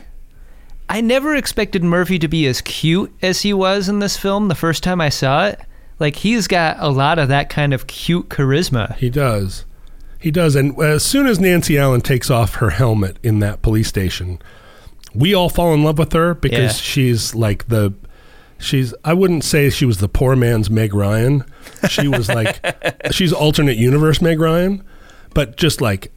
I never expected Murphy to be as cute as he was in this film the first time I saw it. Like, he's got a lot of that kind of cute charisma. He does. He does. And as soon as Nancy Allen takes off her helmet in that police station, we all fall in love with her because Yeah. she's like the. She's. I wouldn't say she was the poor man's Meg Ryan. She was like. <laughs> she's alternate universe Meg Ryan, but just like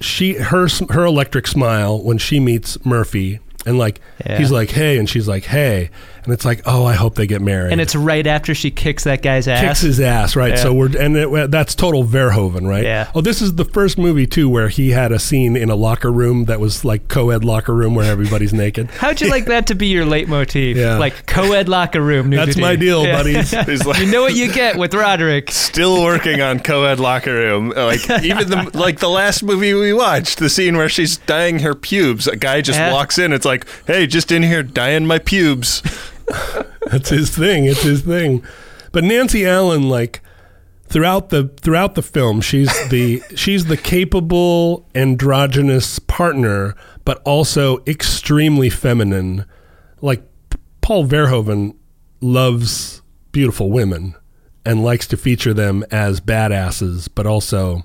she her her electric smile when she meets Murphy and like Yeah. he's like hey and she's like hey and it's like oh I hope they get married And it's right after she kicks that guy's ass. kicks his ass, right? Yeah. So we're and it, that's total Verhoeven, right? Yeah. Oh, this is the first movie too where he had a scene in a locker room that was like co-ed locker room where everybody's naked. <laughs> How'd you like that to be your leitmotif? Yeah. Like co-ed locker room nudity. That's my deal, Yeah. buddies. <laughs> He's like You know what you get with Roderick. still working on co-ed locker room. Like <laughs> even the like the last movie we watched, the scene where she's dyeing her pubes. A guy just Yeah. walks in. It's like, hey, just in here dyeing my pubes. <laughs> That's his thing. It's his thing. But Nancy Allen, like throughout the throughout the film, she's the <laughs> she's the capable androgynous partner, but also extremely feminine. Like Paul Verhoeven loves beautiful women and likes to feature them as badasses, but also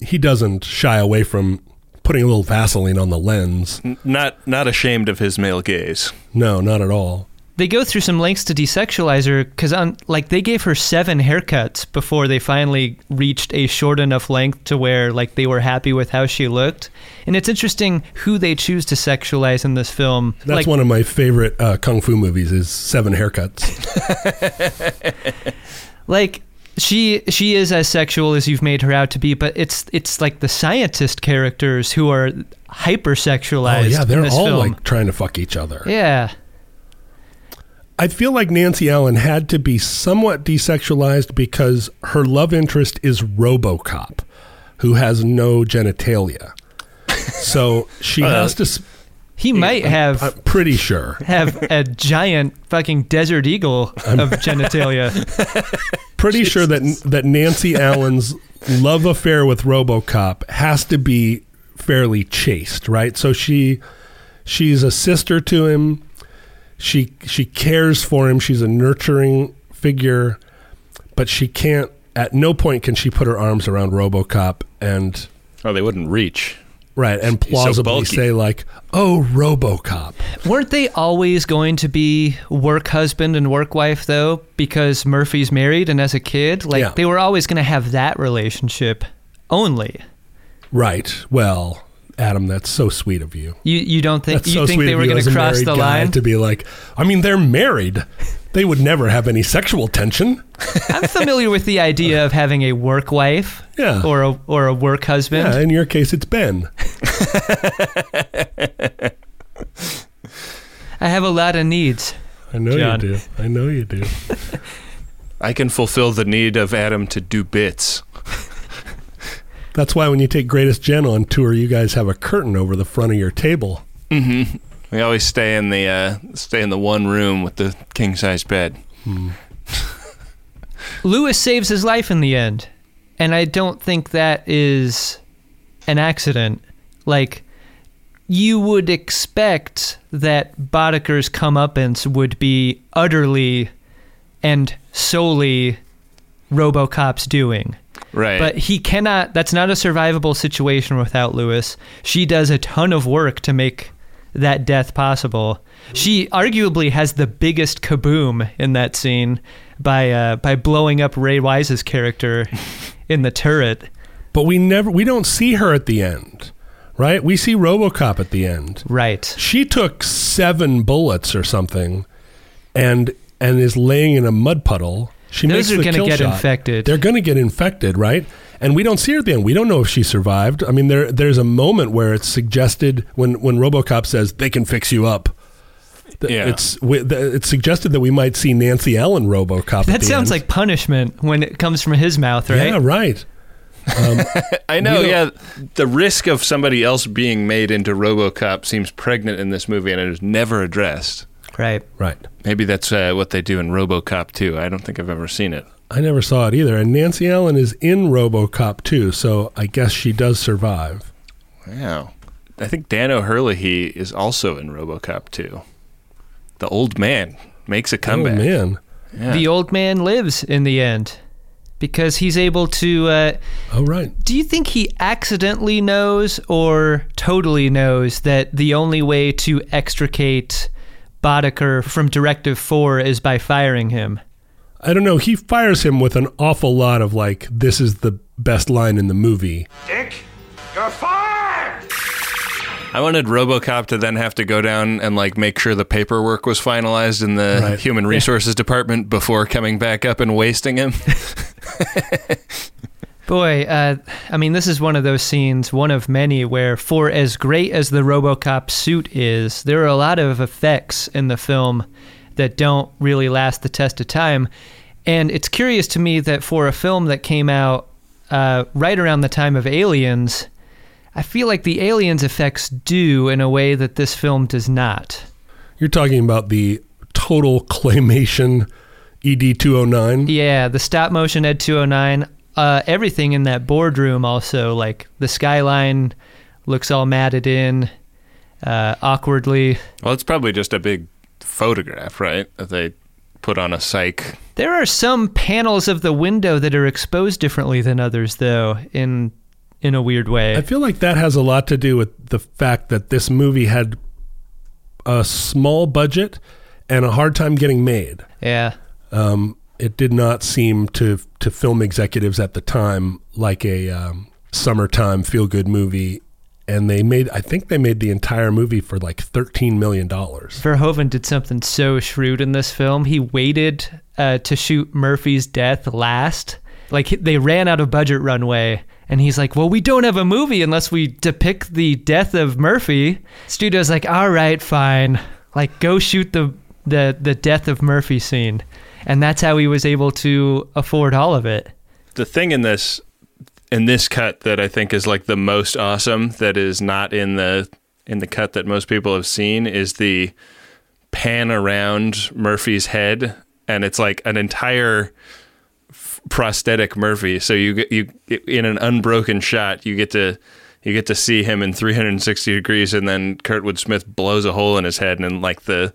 he doesn't shy away from putting a little Vaseline on the lens. Not not ashamed of his male gaze. No, not at all. They go through some lengths to desexualize her because, on like, they gave her seven haircuts before they finally reached a short enough length to where, like, they were happy with how she looked. And it's interesting who they choose to sexualize in this film. That's like, one of my favorite uh, kung fu movies. Is Seven Haircuts. <laughs> like she she is as sexual as you've made her out to be, but it's it's like the scientist characters who are hypersexualized. Oh yeah, they're all film. like trying to fuck each other. yeah. I feel like Nancy Allen had to be somewhat desexualized because her love interest is RoboCop, who has no genitalia. So she has to. He might have I'm pretty sure. have a giant fucking desert eagle of genitalia. <laughs> Pretty sure that that Nancy Allen's love affair with RoboCop has to be fairly chaste, right? So she she's a sister to him. She she cares for him. She's a nurturing figure, but she can't. At no point can she put her arms around RoboCop and Oh, they wouldn't reach. right and He's so plausibly say like, "Oh, RoboCop." Weren't they always going to be work husband and work wife though? Because Murphy's married and as a kid, like Yeah. they were always going to have that relationship only. Right. Well, Adam, that's so sweet of you. You you don't think That's you so think sweet they were going to cross the line? to be like. I mean, they're married. They would never have any sexual tension. <laughs> I'm familiar with the idea of having a work wife Yeah. or a or a work husband. Yeah, in your case, it's Ben. <laughs> I have a lot of needs. I know John. you do. I know you do. <laughs> I can fulfill the need of Adam to do bits. That's why when you take Greatest Gen on tour, you guys have a curtain over the front of your table. We always stay in the uh, stay in the one room with the king size bed. <laughs> Lewis saves his life in the end, and I don't think that is an accident. Like you would expect that Boddicker's comeuppance would be utterly and solely RoboCop's doing. Right. But he cannot. That's not a survivable situation without Lewis. She does a ton of work to make that death possible. She arguably has the biggest kaboom in that scene by uh, by blowing up Ray Wise's character <laughs> in the turret. But we never, we don't see her at the end, right? We see RoboCop at the end. Right. She took seven bullets or something, and and is laying in a mud puddle. She Those makes are the gonna get shot. infected. They're going to get infected, right? And we don't see her at the end. We don't know if she survived. I mean, there there's a moment where it's suggested when when RoboCop says they can fix you up. Th- Yeah. It's wi- th- it's suggested that we might see Nancy Allen RoboCop. at That the sounds end. like punishment when it comes from his mouth, right? yeah, right. Um, <laughs> I know, yeah. The risk of somebody else being made into RoboCop seems pregnant in this movie, and it is never addressed. Right. Right. Maybe that's uh, what they do in RoboCop too. I don't think I've ever seen it. I never saw it either. And Nancy Allen is in RoboCop too, so I guess she does survive. Wow. I think Dan O'Herlihy is also in RoboCop too. The old man makes a comeback. Oh man. Yeah. The old man lives in the end because he's able to. Uh, Oh right. do you think he accidentally knows or totally knows that the only way to extricate Boddicker from Directive 4 is by firing him? I don't know. He fires him with an awful lot of like, "This is the best line in the movie." Dick, you're fired! I wanted RoboCop to then have to go down and like make sure the paperwork was finalized in the Right. human resources department before coming back up and wasting him. <laughs> Boy, uh, I mean, this is one of those scenes, one of many, where for as great as the Robocop suit is, there are a lot of effects in the film that don't really last the test of time. And it's curious to me that for a film that came out uh, right around the time of Aliens, I feel like the Aliens effects do in a way that this film does not. You're talking about the total claymation ED 209. Yeah, the stop motion ED 209, uh, everything in that boardroom also, like the skyline looks all matted in uh, awkwardly. well, it's probably just a big photograph, right? That they put on a psych. There are some panels of the window that are exposed differently than others, though, in in a weird way. I feel like that has a lot to do with the fact that this movie had a small budget and a hard time getting made. yeah. Um, it did not seem to to film executives at the time like a um, summertime feel good movie, and they made I think they made the entire movie for like thirteen million dollars. Verhoeven did something so shrewd in this film. He waited uh, to shoot Murphy's death last. Like they ran out of budget runway, and he's like, "Well, we don't have a movie unless we depict the death of Murphy." Studio's like, "All right, fine. Like, go shoot the the the death of Murphy scene, and that's how he was able to afford all of it. the thing in this in this cut that I think is like the most awesome that is not in the in the cut that most people have seen is the pan around Murphy's head and it's like an entire prosthetic Murphy so you you in an unbroken shot you get to you get to see him in 360 degrees and then Kurtwood Smith blows a hole in his head and like the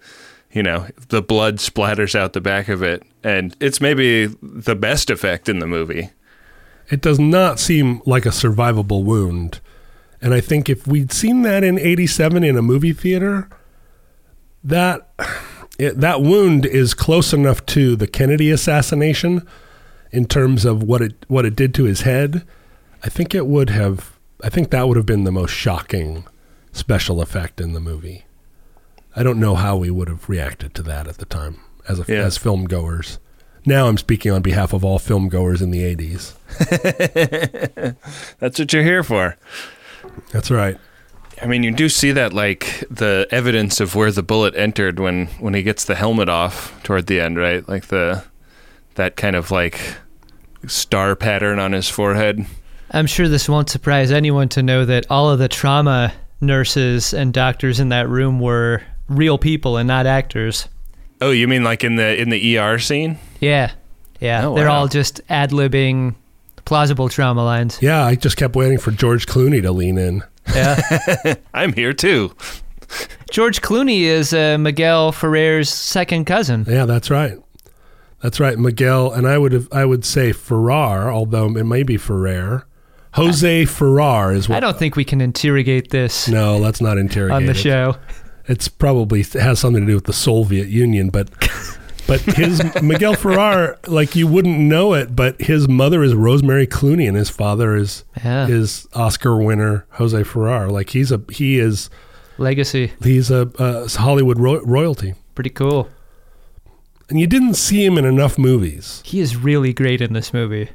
you know the blood splatters out the back of it and it's maybe the best effect in the movie It does not seem like a survivable wound. And I think if we'd seen that in 87 in a movie theater, that it, that wound is close enough to the Kennedy assassination in terms of what it what it did to his head. I think it would have I think that would have been the most shocking special effect in the movie. I don't know how we would have reacted to that at the time as a, Yeah. as film goers. Now I'm speaking on behalf of all film goers in the 80s. <laughs> That's what you're here for. That's right. I mean, you do see that like the evidence of where the bullet entered when when he gets the helmet off toward the end, right? Like the that kind of like star pattern on his forehead. I'm sure this won't surprise anyone to know that all of the trauma nurses and doctors in that room were real people and not actors. Oh, you mean like in the in the ER scene? Yeah. Yeah. Oh, They're wow. all just ad libbing plausible trauma lines. Yeah, I just kept waiting for George Clooney to lean in. Yeah. <laughs> I'm here too. George Clooney is uh, Miguel Ferrer's second cousin. Yeah, that's right. That's right, Miguel, and I would have I would say Ferrar, although it may be Ferrer. Jose Ferrar is what. I don't think we can interrogate this no, let's not interrogate on the it. show. It's probably it has something to do with the Soviet Union, but <laughs> but his Miguel Ferrar, like you wouldn't know it, but his mother is Rosemary Clooney and his father is Yeah. is Oscar winner Jose Ferrar. Like he's a he is Legacy. he's a, uh Hollywood ro- royalty, Pretty cool. and you didn't see him in enough movies. He is really great in this movie.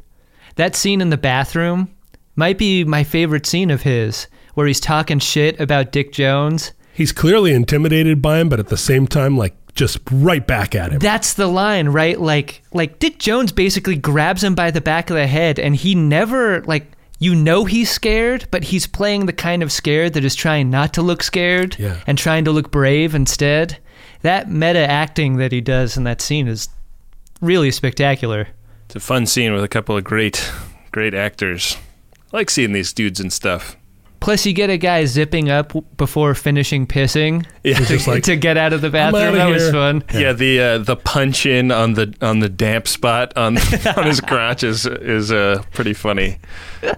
That scene in the bathroom might be my favorite scene of his, where he's talking shit about Dick Jones. He's clearly intimidated by him, but at the same time, like just right back at him. That's the line, right? Like like Dick Jones basically grabs him by the back of the head and he never like you know he's scared, but he's playing the kind of scared that is trying not to look scared Yeah. and trying to look brave instead. That meta acting that he does in that scene is really spectacular. It's a fun scene with a couple of great great actors. I like seeing these dudes and stuff. Plus, you get a guy zipping up before finishing pissing Yeah. <laughs> to, like, to get out of the bathroom. outta That was fun. Yeah, the uh, the punch in on the on the damp spot on <laughs> on his crotch is is uh, pretty funny. <laughs>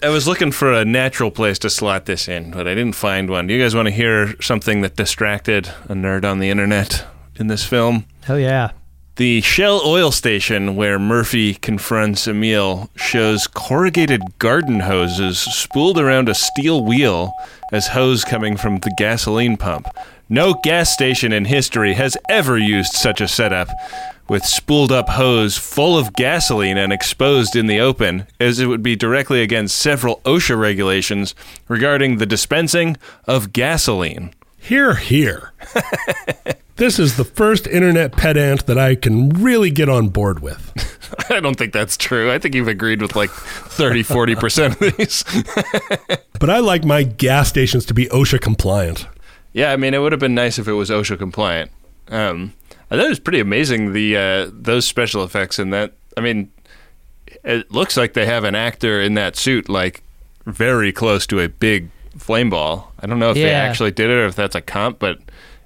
I was looking for a natural place to slot this in, but I didn't find one. Do you guys want to hear something that distracted a nerd on the internet in this film? Oh yeah. The Shell oil station where Murphy confronts Emil shows corrugated garden hoses spooled around a steel wheel as hose coming from the gasoline pump. No gas station in history has ever used such a setup, with spooled up hose full of gasoline and exposed in the open, as it would be directly against several OSHA regulations regarding the dispensing of gasoline. Here, here. <laughs> this is the first internet pedant that I can really get on board with. <laughs> I don't think that's true. I think you've agreed with like 30, 40% of these. <laughs> But I like my gas stations to be OSHA compliant. Yeah, I mean, it would have been nice if it was OSHA compliant. Um, I thought it was pretty amazing the uh, those special effects in that. I mean, it looks like they have an actor in that suit, like very close to a big flame ball. I don't know if they actually did it or if that's a comp, but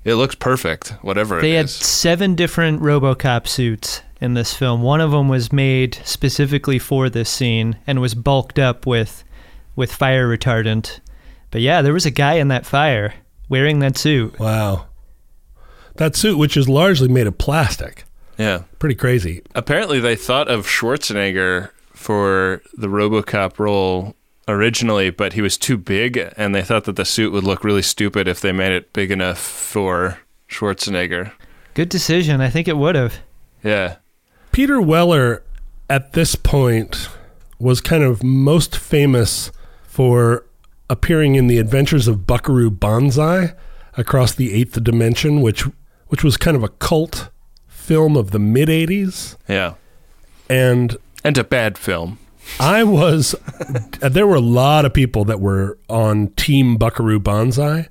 it looks perfect. Whatever They it had is. seven different RoboCop suits in this film. One of them was made specifically for this scene and was bulked up with with fire retardant. But yeah, there was a guy in that fire wearing that suit. Wow. That suit, which is largely made of plastic. Yeah. Pretty crazy. Apparently, they thought of Schwarzenegger for the RoboCop role originally, but he was too big, and they thought that the suit would look really stupid if they made it big enough for Schwarzenegger. Good decision. I think it would have. Yeah. Peter Weller, at this point, was kind of most famous for appearing in the adventures of Buckaroo Banzai across the eighth dimension, which which was kind of a cult film of the mid 80s. Yeah. And And a bad film. I was, there were a lot of people that were on Team Buckaroo Banzai.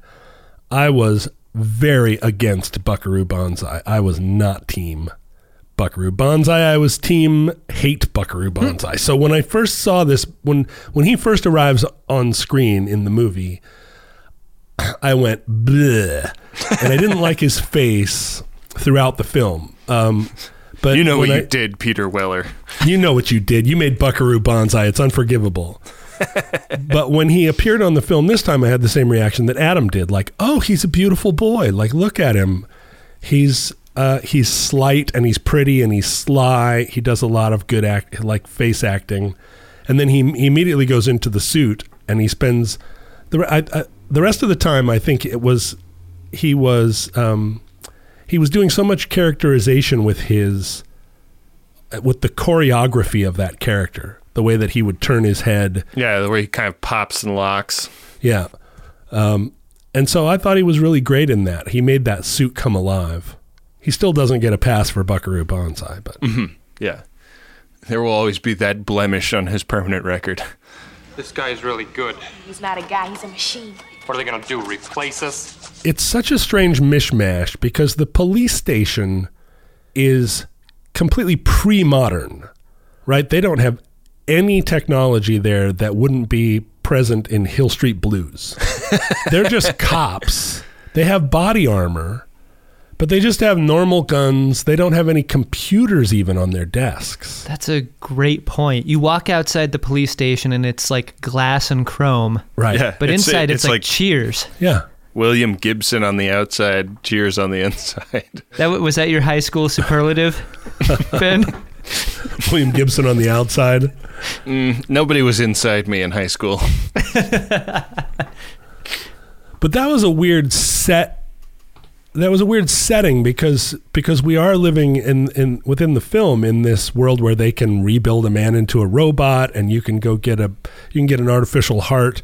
I was very against Buckaroo Banzai. I was not Team Buckaroo Banzai. I was Team Hate Buckaroo Banzai. So when I first saw this, when when he first arrives on screen in the movie, <clears throat> I went bleh, and I didn't like his face throughout the film. Um, but You know what when you did, Peter Weller. you know what you did. You made Buckaroo Banzai. It's unforgivable. <laughs> but when he appeared on the film this time, I had the same reaction that Adam did. Like, oh, he's a beautiful boy. Like, look at him. He's uh, he's slight and he's pretty and he's sly. He does a lot of good act, like face acting. And then he, he immediately goes into the suit and he spends the I, I, the rest of the time. I think it was he was um, he was doing so much characterization with his with the choreography of that character, the way that he would turn his head. Yeah, the way he kind of pops and locks. Yeah. Um, and so I thought he was really great in that. He made that suit come alive. He still doesn't get a pass for Buckaroo Banzai, but Yeah. There will always be that blemish on his permanent record. This guy's really good. He's not a guy, he's a machine. What are they gonna do? Replace us? it's such a strange mishmash because the police station is completely pre-modern, right? They don't have any technology there that wouldn't be present in Hill Street Blues. <laughs> They're just cops. They have body armor, but they just have normal guns. They don't have any computers even on their desks. That's a great point. You walk outside the police station and it's like glass and chrome, Right. Yeah. but It's- inside it's, it's like, like- cheers. Yeah. William Gibson on the outside, cheers on the inside. <laughs> That was that your high school superlative, <laughs> Ben? William Gibson on the outside. Mm, nobody was inside me in high school. <laughs> But that was a weird set. That was a weird setting because because we are living in, in within the film in this world where they can rebuild a man into a robot and you can go get a you can get an artificial heart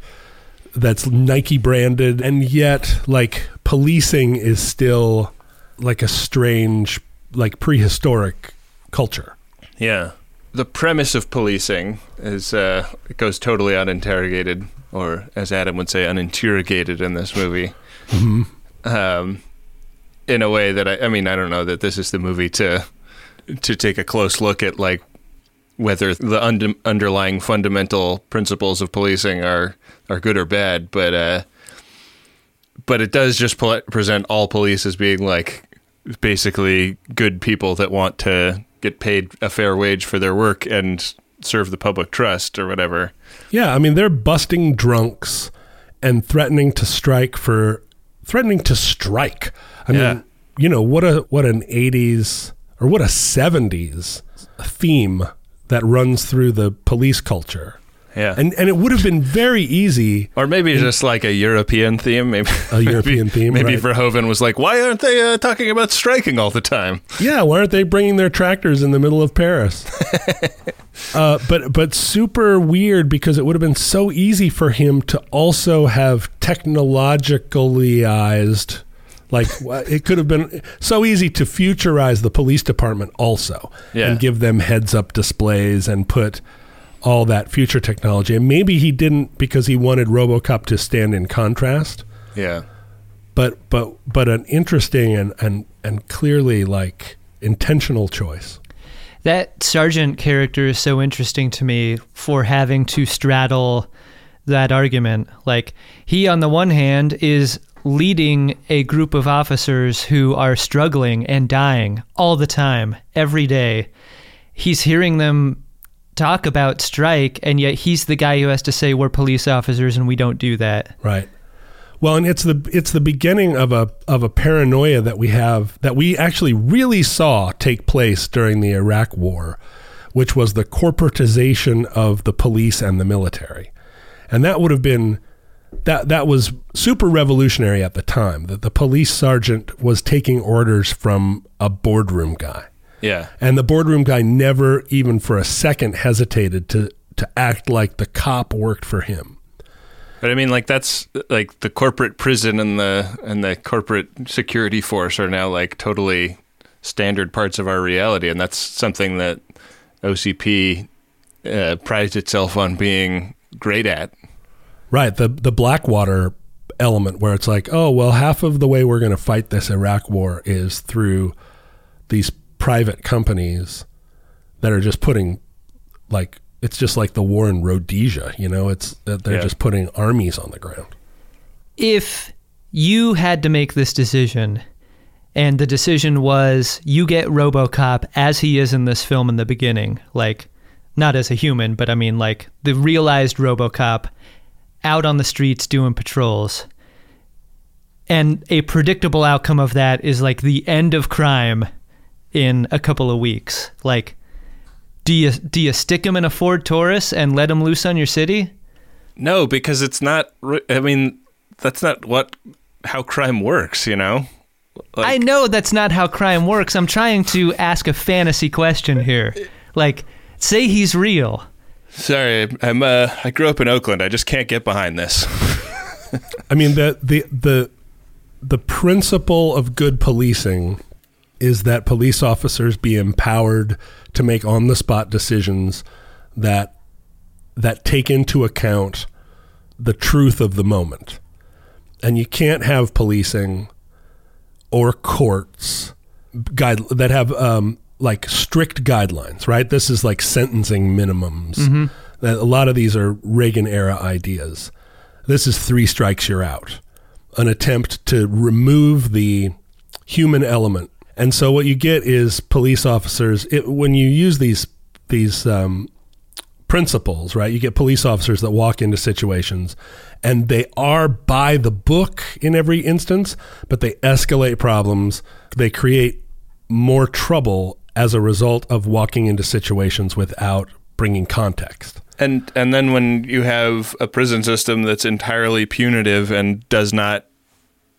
that's Nike branded and yet like policing is still like a strange like prehistoric culture. Yeah. The premise of policing is uh, it goes totally uninterrogated, or as Adam would say, uninterrogated in this movie. Um, in a way that I, I mean, I don't know that this is the movie to to take a close look at like whether the und- underlying fundamental principles of policing are are good or bad, but uh, but it does just pl- present all police as being like basically good people that want to get paid a fair wage for their work and serve the public trust or whatever. Yeah, I mean they're busting drunks and threatening to strike for threatening to strike. I Yeah. mean, you know, what a what an 80s or what a 70s theme that runs through the police culture. Yeah. And and it would have been very easy or maybe just like a European theme. Maybe A European <laughs> maybe, theme, Maybe right. Verhoeven was like, "Why aren't they uh, talking about striking all the time?" Yeah, why aren't they bringing their tractors in the middle of Paris? <laughs> uh, but but super weird because it would have been so easy for him to also have technologicallyized, like <laughs> it could have been so easy to futurize the police department also, Yeah. and give them heads up displays and put all that future technology. And maybe he didn't because he wanted RoboCop to stand in contrast Yeah. but but but an interesting and and and clearly like intentional choice. That sergeant character is so interesting to me for having to straddle that argument. Like, he, on the one hand, is leading a group of officers who are struggling and dying all the time, every day. He's hearing them talk about strike, and yet he's the guy who has to say, We're police officers and we don't do that. Right. Well, and it's the it's the beginning of a of a paranoia that we have that we actually really saw take place during the Iraq War, which was the corporatization of the police and the military. And that would have been that that was super revolutionary at the time that the police sergeant was taking orders from a boardroom guy. Yeah. And the boardroom guy never even for a second hesitated to to act like the cop worked for him. But I mean, like that's like the corporate prison and the and the corporate security force are now like totally standard parts of our reality, and that's something that OCP uh, prides itself on being great at. Right. The the Blackwater element where it's like, oh well, half of the way we're going to fight this Iraq war is through these private companies that are just putting like it's just like the war in Rhodesia. You know, it's that they're Yeah. just putting armies on the ground. if you had to make this decision and the decision was you get RoboCop as he is in this film in the beginning, like not as a human, but I mean like the realized RoboCop out on the streets doing patrols. And a predictable outcome of that is like the end of crime in a couple of weeks. Like do you do you stick him in a Ford Taurus and let him loose on your city? No, because it's not. I mean, that's not what how crime works. You know. Like- I know that's not how crime works. I'm trying to ask a fantasy question here. Like, say he's real. Sorry, I'm. Uh, I grew up in Oakland. I just can't get behind this. <laughs> I mean the the the the principle of good policing is that police officers be empowered to make on the spot decisions that that take into account the truth of the moment. And you can't have policing or courts guide that have um, like strict guidelines, right? This is like sentencing minimums. That a lot of these are Reagan era ideas. This is three strikes you're out. An attempt to remove the human element. And so what you get is police officers it, when you use these these um, principles, right? You get police officers that walk into situations and they are by the book in every instance, but they escalate problems. They create more trouble as a result of walking into situations without bringing context. And and then when you have a prison system that's entirely punitive and does not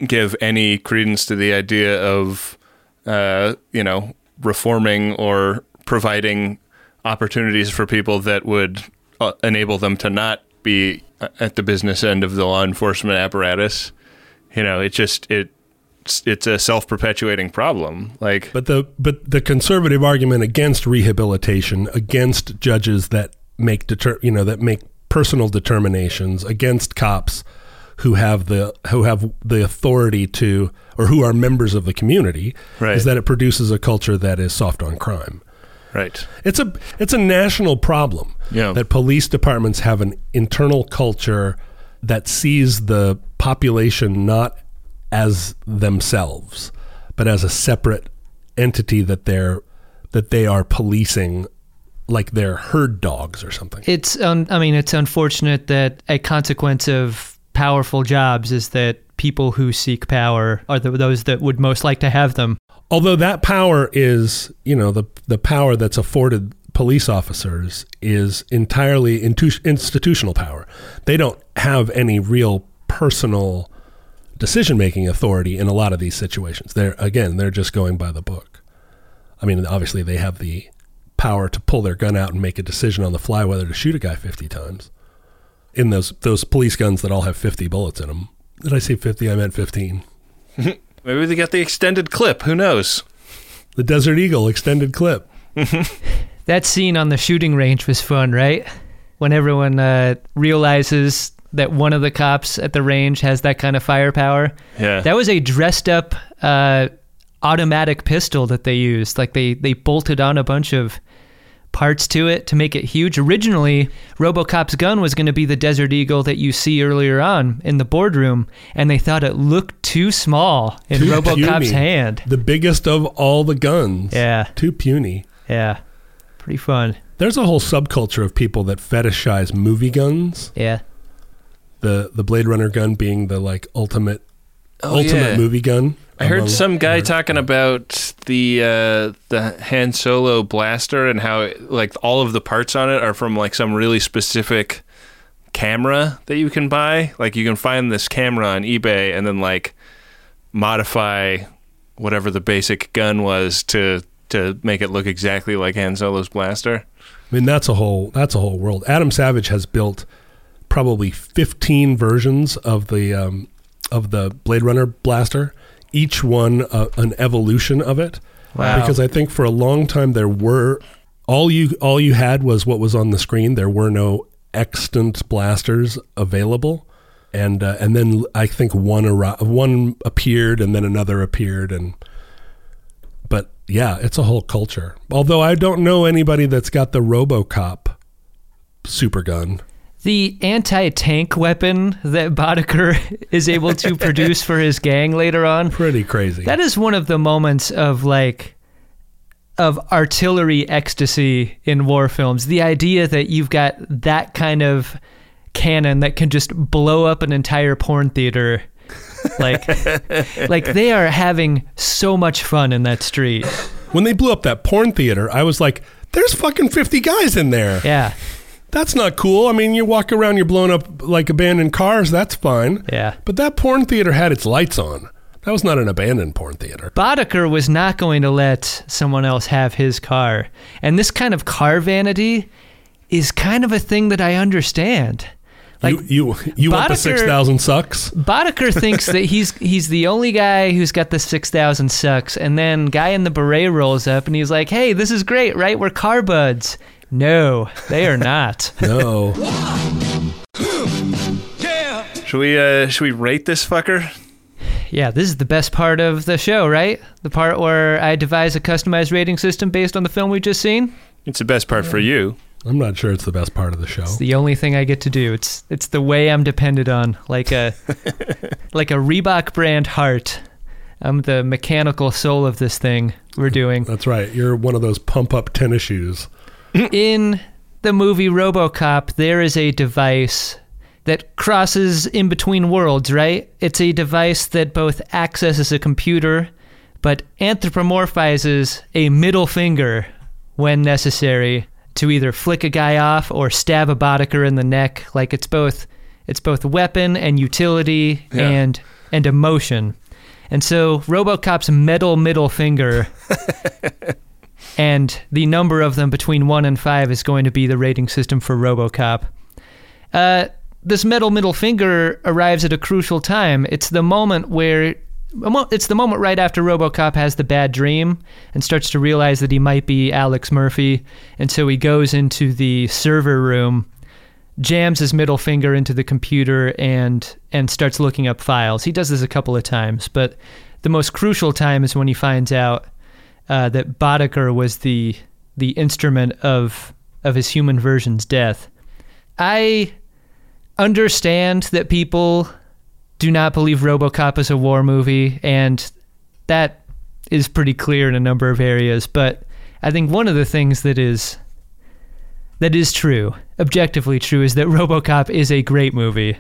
give any credence to the idea of uh, you know reforming or providing opportunities for people that would uh, enable them to not be uh, at the business end of the law enforcement apparatus, you know, it just it it's a self-perpetuating problem. Like But the but the conservative argument against rehabilitation, against judges that make deter, you know that make personal determinations, against cops who have the who have the authority to or who are members of the community, Right. is that it produces a culture that is soft on crime. right. It's a it's a national problem Yeah. that police departments have an internal culture that sees the population not as themselves, but as a separate entity that they're that they are policing like they're herd dogs or something. It's, um, I mean, it's unfortunate that a consequence of powerful jobs is that people who seek power are the, those that would most like to have them. Although that power is, you know, the the power that's afforded police officers is entirely intu- institutional power. They don't have any real personal decision making authority in a lot of these situations. They're again, they're just going by the book. I mean, obviously they have the power to pull their gun out and make a decision on the fly whether to shoot a guy 50 times. In those those police guns that all have 50 bullets in them. Did I say 50? I meant 15. <laughs> Maybe they got the extended clip. Who knows? The Desert Eagle extended clip. <laughs> That scene on the shooting range was fun, right? When everyone uh, realizes that one of the cops at the range has that kind of firepower. Yeah. That was a dressed up uh, automatic pistol that they used. Like they, they bolted on a bunch of parts to it to make it huge. Originally, Robocop's gun was going to be the Desert Eagle that you see earlier on in the boardroom, and they thought it looked too small in Too Robocop's puny. hand. The biggest of all the guns. Yeah. Too puny. Yeah. Pretty fun. There's a whole subculture of people that fetishize movie guns. Yeah. The the Blade Runner gun being the like ultimate oh, ultimate Oh, yeah. movie gun. I heard among- some guy talking about the uh, the Han Solo blaster and how it, like all of the parts on it are from like some really specific camera that you can buy. Like you can find this camera on eBay and then like modify whatever the basic gun was to to make it look exactly like Han Solo's blaster. I mean that's a whole that's a whole world. Adam Savage has built probably 15 versions of the um, of the Blade Runner blaster, each one uh, an evolution of it. Wow. Because I think for a long time there were all you all you had was what was on the screen. There were no extant blasters available. And uh, and then I think one one appeared and then another appeared and but yeah, it's a whole culture. Although I don't know anybody that's got the RoboCop super gun. The anti-tank weapon that Boddicker <laughs> is able to <laughs> produce for his gang later on. Pretty crazy. That is one of the moments of like of artillery ecstasy in war films. The idea that you've got that kind of cannon that can just blow up an entire porn theater. Like <laughs> like they are having so much fun in that street. when they blew up that porn theater, I was like, "There's fucking 50 guys in there." Yeah. That's not cool. I mean, you walk around, you're blowing up like abandoned cars. That's fine. Yeah. But that porn theater had its lights on. That was not an abandoned porn theater. Boddicker was not going to let someone else have his car. And this kind of car vanity is kind of a thing that I understand. Like you, you, you want the six thousand SUX? Boddicker <laughs> thinks that he's he's the only guy who's got the six thousand SUX, and then guy in the beret rolls up and he's like, "Hey, this is great, right? We're car buds." No, they are not. <laughs> No. Yeah. Should we uh, should we rate this fucker? yeah, this is the best part of the show, right? The part where I devise a customized rating system based on the film we just seen. It's the best part for you. I'm not sure it's the best part of the show. It's the only thing I get to do. It's it's the way I'm dependent on, like a <laughs> like a Reebok brand heart. I'm the mechanical soul of this thing we're doing. That's right. You're one of those pump up tennis shoes. In the movie RoboCop, there is a device that crosses in between worlds, right? It's a device that both accesses a computer but anthropomorphizes a middle finger when necessary to either flick a guy off or stab a Boddicker in the neck. Like it's both it's both weapon and utility Yeah. and and emotion. And so RoboCop's metal middle finger <laughs> and the number of them between 1 and 5 is going to be the rating system for RoboCop. Uh, this metal middle finger arrives at a crucial time. It's the moment where it's the moment right after RoboCop has the bad dream and starts to realize that he might be Alex Murphy, and so he goes into the server room, jams his middle finger into the computer, and and starts looking up files. He does this a couple of times, but the most crucial time is when he finds out uh, that Boddicker was the the instrument of of his human version's death. I understand that people do not believe RoboCop is a war movie, and that is pretty clear in a number of areas. But I think one of the things that is that is true, objectively true, is that RoboCop is a great movie.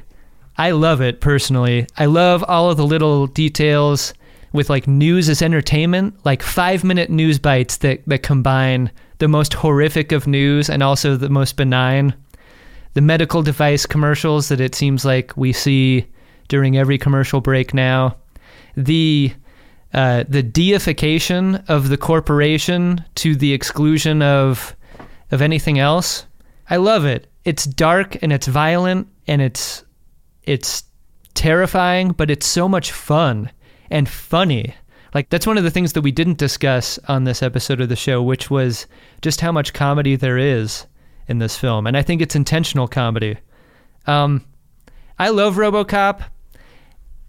I love it personally. I love all of the little details with like news as entertainment, like five minute news bites that, that combine the most horrific of news and also the most benign. The medical device commercials that it seems like we see during every commercial break now. The uh, the deification of the corporation to the exclusion of of anything else. I love it. It's dark and it's violent and it's it's terrifying, but it's so much fun and funny. Like that's one of the things that we didn't discuss on this episode of the show, which was just how much comedy there is in this film, and I think it's intentional comedy. Um, I love RoboCop.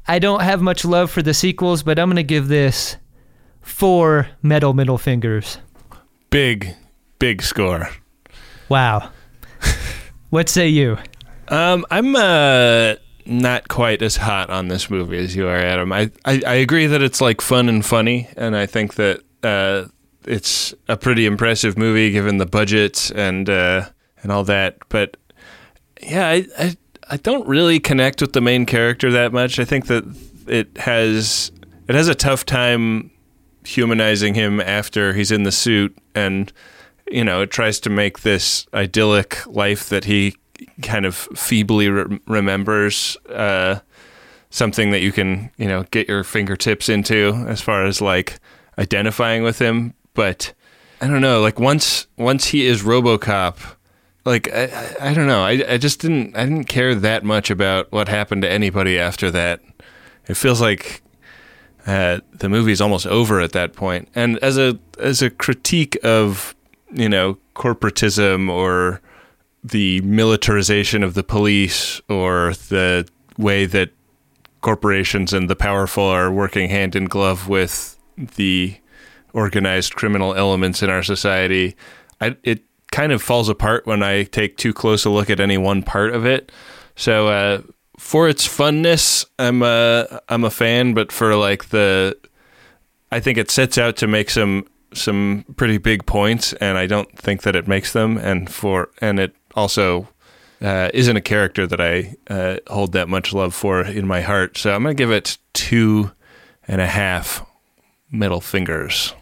I don't have much love for the sequels, but I'm gonna give this four metal middle fingers. Big, big score. Wow. <laughs> what say you? Um, I'm uh not quite as hot on this movie as you are, Adam. I, I, I agree that it's like fun and funny, and I think that uh, it's a pretty impressive movie given the budget and uh, and all that. But yeah, I, I I don't really connect with the main character that much. I think that it has it has a tough time humanizing him after he's in the suit and you know it tries to make this idyllic life that he kind of feebly re- remembers uh, something that you can you know get your fingertips into as far as like identifying with him but i don't know like once once he is robocop like I, I, don't know. I, I just didn't I didn't care that much about what happened to anybody after that. It feels like uh, the movie's almost over at that point. And as a as a critique of you know corporatism or the militarization of the police or the way that corporations and the powerful are working hand in glove with the organized criminal elements in our society. I, it kind of falls apart when I take too close a look at any one part of it. So uh, for its funness, I'm a I'm a fan, but for like the, I think it sets out to make some some pretty big points, and I don't think that it makes them. And for and it also uh, isn't a character that I uh, hold that much love for in my heart. So I'm gonna give it two and a half middle fingers.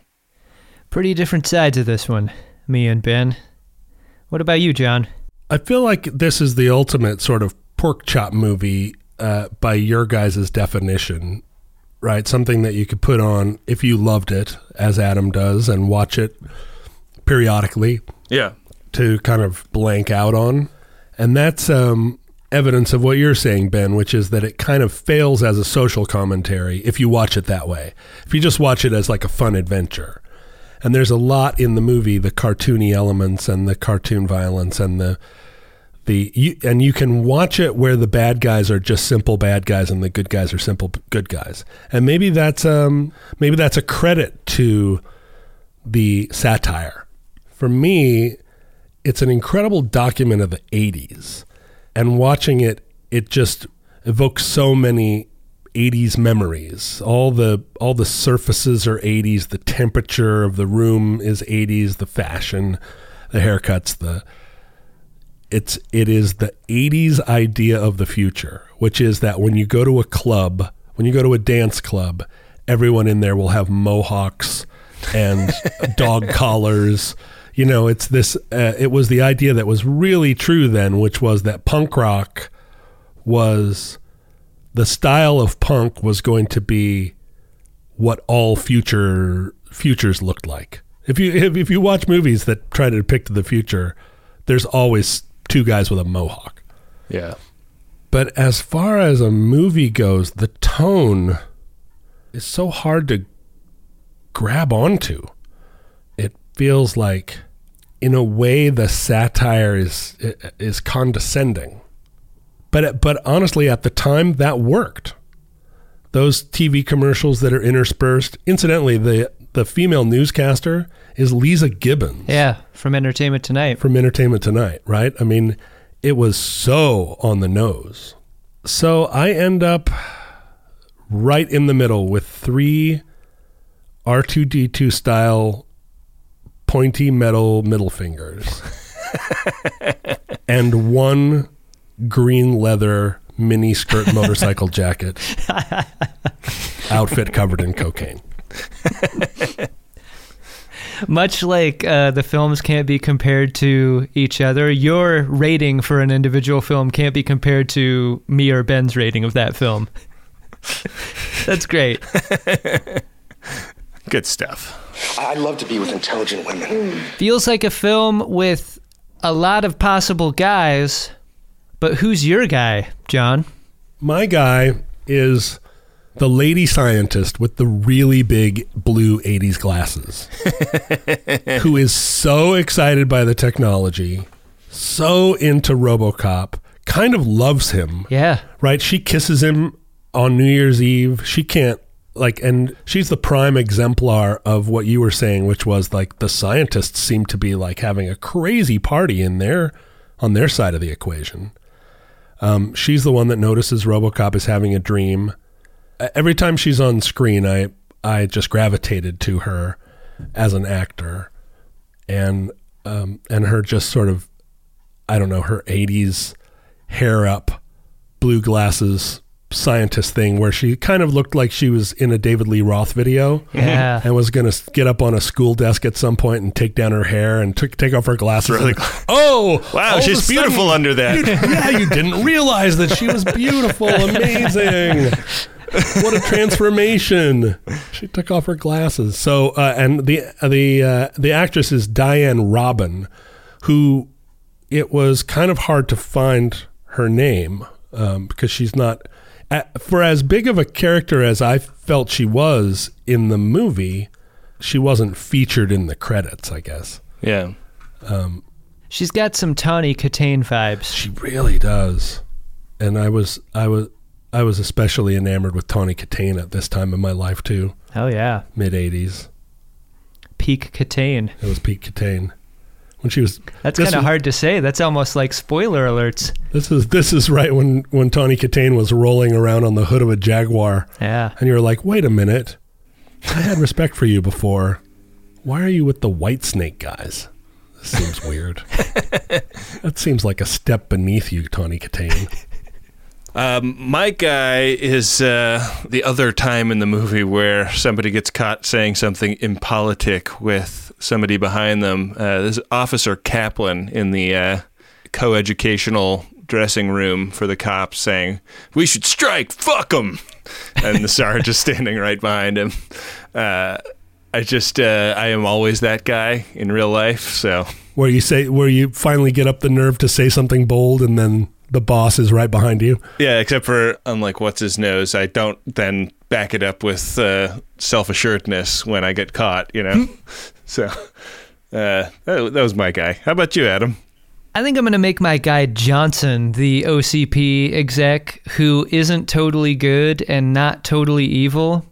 Pretty different sides of this one, me and Ben. What about you, John? I feel like this is the ultimate sort of pork chop movie uh, by your guys' definition, right? Something that you could put on if you loved it, as Adam does, and watch it periodically Yeah. To kind of blank out on. And that's um, evidence of what you're saying, Ben, which is that it kind of fails as a social commentary if you watch it that way. If you just watch it as like a fun adventure. And there's a lot in the movie, the cartoony elements and the cartoon violence and the the you, and you can watch it where the bad guys are just simple bad guys and the good guys are simple good guys. And maybe that's um maybe that's a credit to the satire. For me, it's an incredible document of the 80s. And watching it, it just evokes so many 80s memories. All the all the surfaces are 80s, the temperature of the room is 80s, the fashion, the haircuts, the it's it is the 80s idea of the future, which is that when you go to a club, when you go to a dance club, everyone in there will have mohawks and <laughs> dog collars. You know, it's this. Uh, it was the idea that was really true then, which was that punk rock was the style of punk was going to be what all future futures looked like. If you if, if you watch movies that try to depict the future, there's always two guys with a mohawk. Yeah. But as far as a movie goes, the tone is so hard to grab onto. It feels like, in a way, the satire is is condescending. But but honestly, at the time, that worked. Those TV commercials that are interspersed. Incidentally, the the female newscaster is Leeza Gibbons Yeah, from Entertainment Tonight. from Entertainment Tonight, right? I mean, it was so on the nose. So I end up right in the middle with three R2D2 style pointy metal middle fingers and one green leather mini skirt <laughs> motorcycle jacket outfit covered in cocaine. Much like uh, the films can't be compared to each other, your rating for an individual film can't be compared to me or Ben's rating of that film. <laughs> That's great. <laughs> Good stuff. I'd love to be with intelligent women. Feels like a film with a lot of possible guys, but who's your guy, John? My guy is the lady scientist with the really big blue 80s glasses <laughs> who is so excited by the technology, so into Robocop, kind of loves him, Yeah. right? She kisses him on New Year's Eve. She can't like and she's the prime exemplar of what you were saying which was like the scientists seem to be like having a crazy party in their on their side of the equation. Um, she's the one that notices RoboCop is having a dream. Every time she's on screen, I I just gravitated to her as an actor, and um, and her just sort of I don't know her '80s hair up, blue glasses scientist thing where she kind of looked like she was in a David Lee Roth video Yeah. and was going to get up on a school desk at some point and take down her hair and took take off her glasses. Really- and- <laughs> oh, Wow, she's a sudden- beautiful under that. You- yeah, you didn't realize that she was beautiful, <laughs> amazing. What a transformation! She took off her glasses. So, uh, and the the uh, the actress is Diane Robin, who it was kind of hard to find her name um, because she's not a- for as big of a character as I felt she was in the movie. She wasn't featured in the credits, I guess. Yeah. Um, She's got some Tawny Kitaen vibes. She really does. And I was I was I was especially enamored with Tawny Kitaen at this time in my life too. Oh yeah, Mid '80s. peak Kitaen. It was Pete Kitaen when she was. That's kind of hard to say. That's almost like spoiler alerts. This is this is right when when Tawny Kitaen was rolling around on the hood of a Jaguar, Yeah. and you were like, "Wait a minute, I had respect for you before. Why are you with the Whitesnake guys? This seems weird. <laughs> that seems like a step beneath you, Tawny Kitaen." Um, my guy is uh, the other time in the movie where somebody gets caught saying something impolitic with somebody behind them. Uh, this is Officer Kaplan in the uh, co-educational dressing room for the cops saying, "We should strike. Fuck them," and the sergeant is standing right behind him. Uh, I just uh, I am always that guy in real life, so. Where you say, where you finally get up the nerve to say something bold, and then the boss is right behind you. Yeah, except for unlike what's his nose, I don't then back it up with uh, self assuredness when I get caught. You know, <laughs> so uh, that, that was my guy. How about you, Adam? I think I'm going to make my guy Johnson the OCP exec who isn't totally good and not totally evil.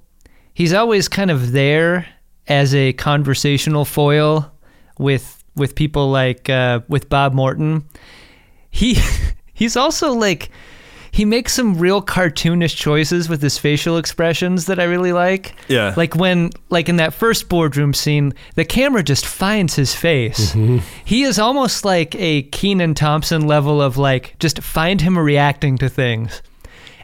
He's always kind of there as a conversational foil with with people like uh, with Bob Morton. He <laughs> he's also like he makes some real cartoonish choices with his facial expressions that I really like. Yeah. Like when like in that first boardroom scene, the camera just finds his face. Mm-hmm. He is almost like a Kenan Thompson level of like just find him reacting to things.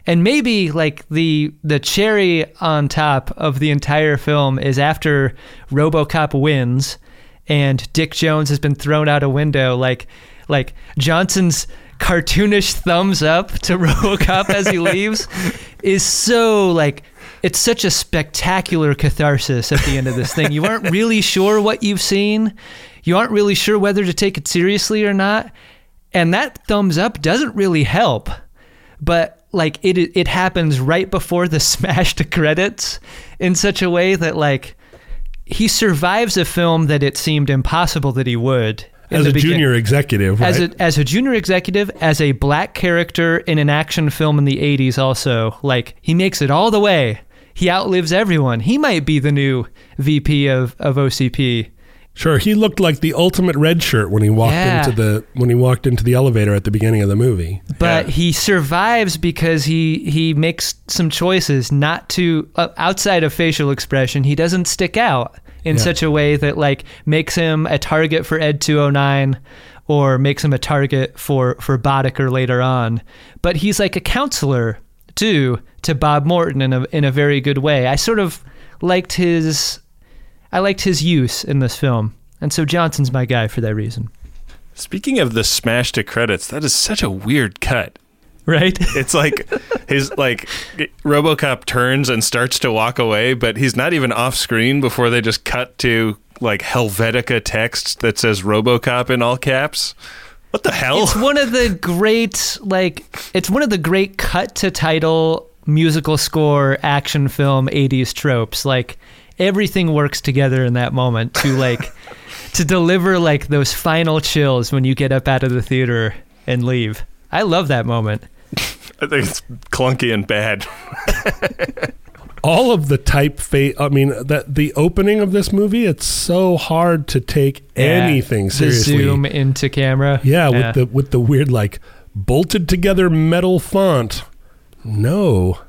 And maybe like the the cherry on top of the entire film is after RoboCop wins and Dick Jones has been thrown out a window like like Johnson's cartoonish thumbs up to <laughs> RoboCop as he <laughs> leaves is so like it's such a spectacular catharsis at the end of this thing. You aren't really <laughs> sure what you've seen. You aren't really sure whether to take it seriously or not. And that thumbs up doesn't really help. But like it it happens right before the smash to credits in such a way that like he survives a film that it seemed impossible that he would. As a begin- junior executive, right? as a as a junior executive, as a black character in an action film in the '80s, also like he makes it all the way. He outlives everyone. He might be the new VP of of OCP. Sure, he looked like the ultimate red shirt when he walked Yeah. into the when he walked into the elevator at the beginning of the movie. but he survives because he he makes some choices not to uh, outside of facial expression he doesn't stick out in Yeah. such a way that like makes him a target for ED 209 or makes him a target for for Boddicker later on but he's like a counselor too to Bob Morton in a in a very good way i sort of liked his i liked his use in this film and so Johnson's my guy for that reason Speaking of the smash to credits, that is such a weird cut. <laughs> right It's like his like RoboCop turns and starts to walk away, but he's not even off screen before they just cut to like Helvetica text that says RoboCop in all caps. What the hell? It's one of the great like it's one of the great cut to title musical score action film 80s tropes. Like everything works together in that moment to like <laughs> to deliver like those final chills when you get up out of the theater and leave. I love that moment. I think it's clunky and bad. <laughs> All of the typeface. I mean, that the opening of this movie. It's so hard to take anything seriously. the seriously. zoom into camera. Yeah, with the with the weird like bolted together metal font. No.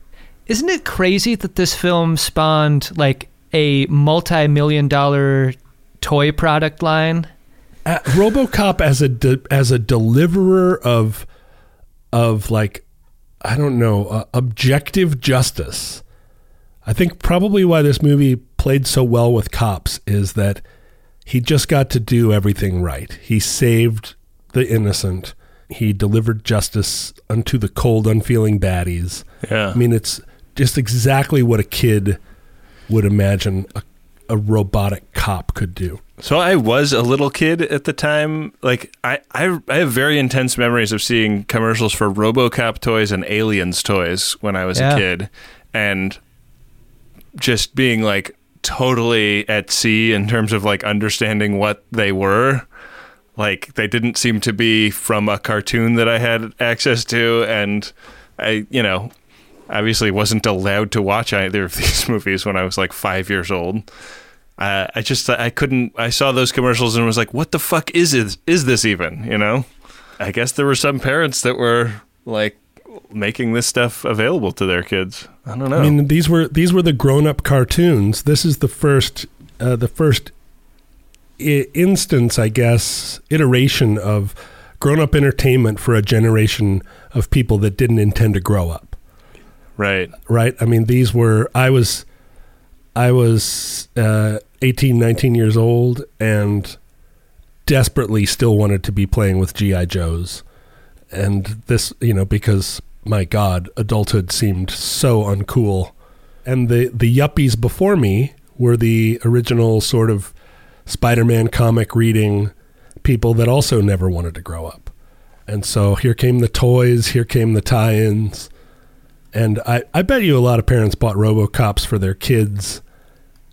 Isn't it crazy that this film spawned like a multi-million dollar toy product line? Uh, RoboCop as a de- as a deliverer of of like I don't know uh, objective justice. I think probably why this movie played so well with cops is that he just got to do everything right. He saved the innocent. He delivered justice unto the cold, unfeeling baddies. Yeah. I mean, it's just exactly what a kid would imagine a, a robotic cop could do. So I was a little kid at the time. Like I, I, I have very intense memories of seeing commercials for RoboCop toys and Aliens toys when I was Yeah. a kid, and just being like totally at sea in terms of like understanding what they were. Like they didn't seem to be from a cartoon that I had access to, and I, you know, obviously wasn't allowed to watch either of <laughs> these movies when I was like five years old. Uh, I just I couldn't. I saw those commercials and was like, "What the fuck is it? Is this even?" You know. I guess there were some parents that were like making this stuff available to their kids. I don't know. I mean, these were these were the grown-up cartoons. This is the first uh, the first I- instance, I guess, iteration of grown-up entertainment for a generation of people that didn't intend to grow up. right. Right? I mean, these were I was I was uh, 18, 19 years old and desperately still wanted to be playing with GI Joes. And this, you know, because my god, adulthood seemed so uncool. And the the yuppies before me were the original sort of Spider-Man comic reading people that also never wanted to grow up. And so here came the toys, here came the tie-ins. And I, I bet you a lot of parents bought RoboCops for their kids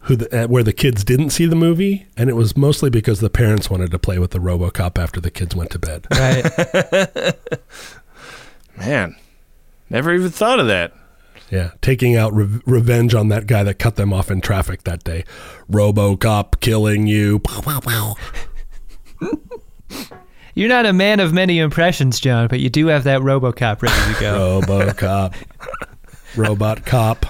who the, uh, where the kids didn't see the movie and it was mostly because the parents wanted to play with the RoboCop after the kids went to bed. Right. <laughs> Man, never even thought of that. Yeah, taking out re- revenge on that guy that cut them off in traffic that day. RoboCop killing you. Pow, pow, pow. You're not a man of many impressions, John, but you do have that RoboCop ready to go. RoboCop. <laughs> Robot cop.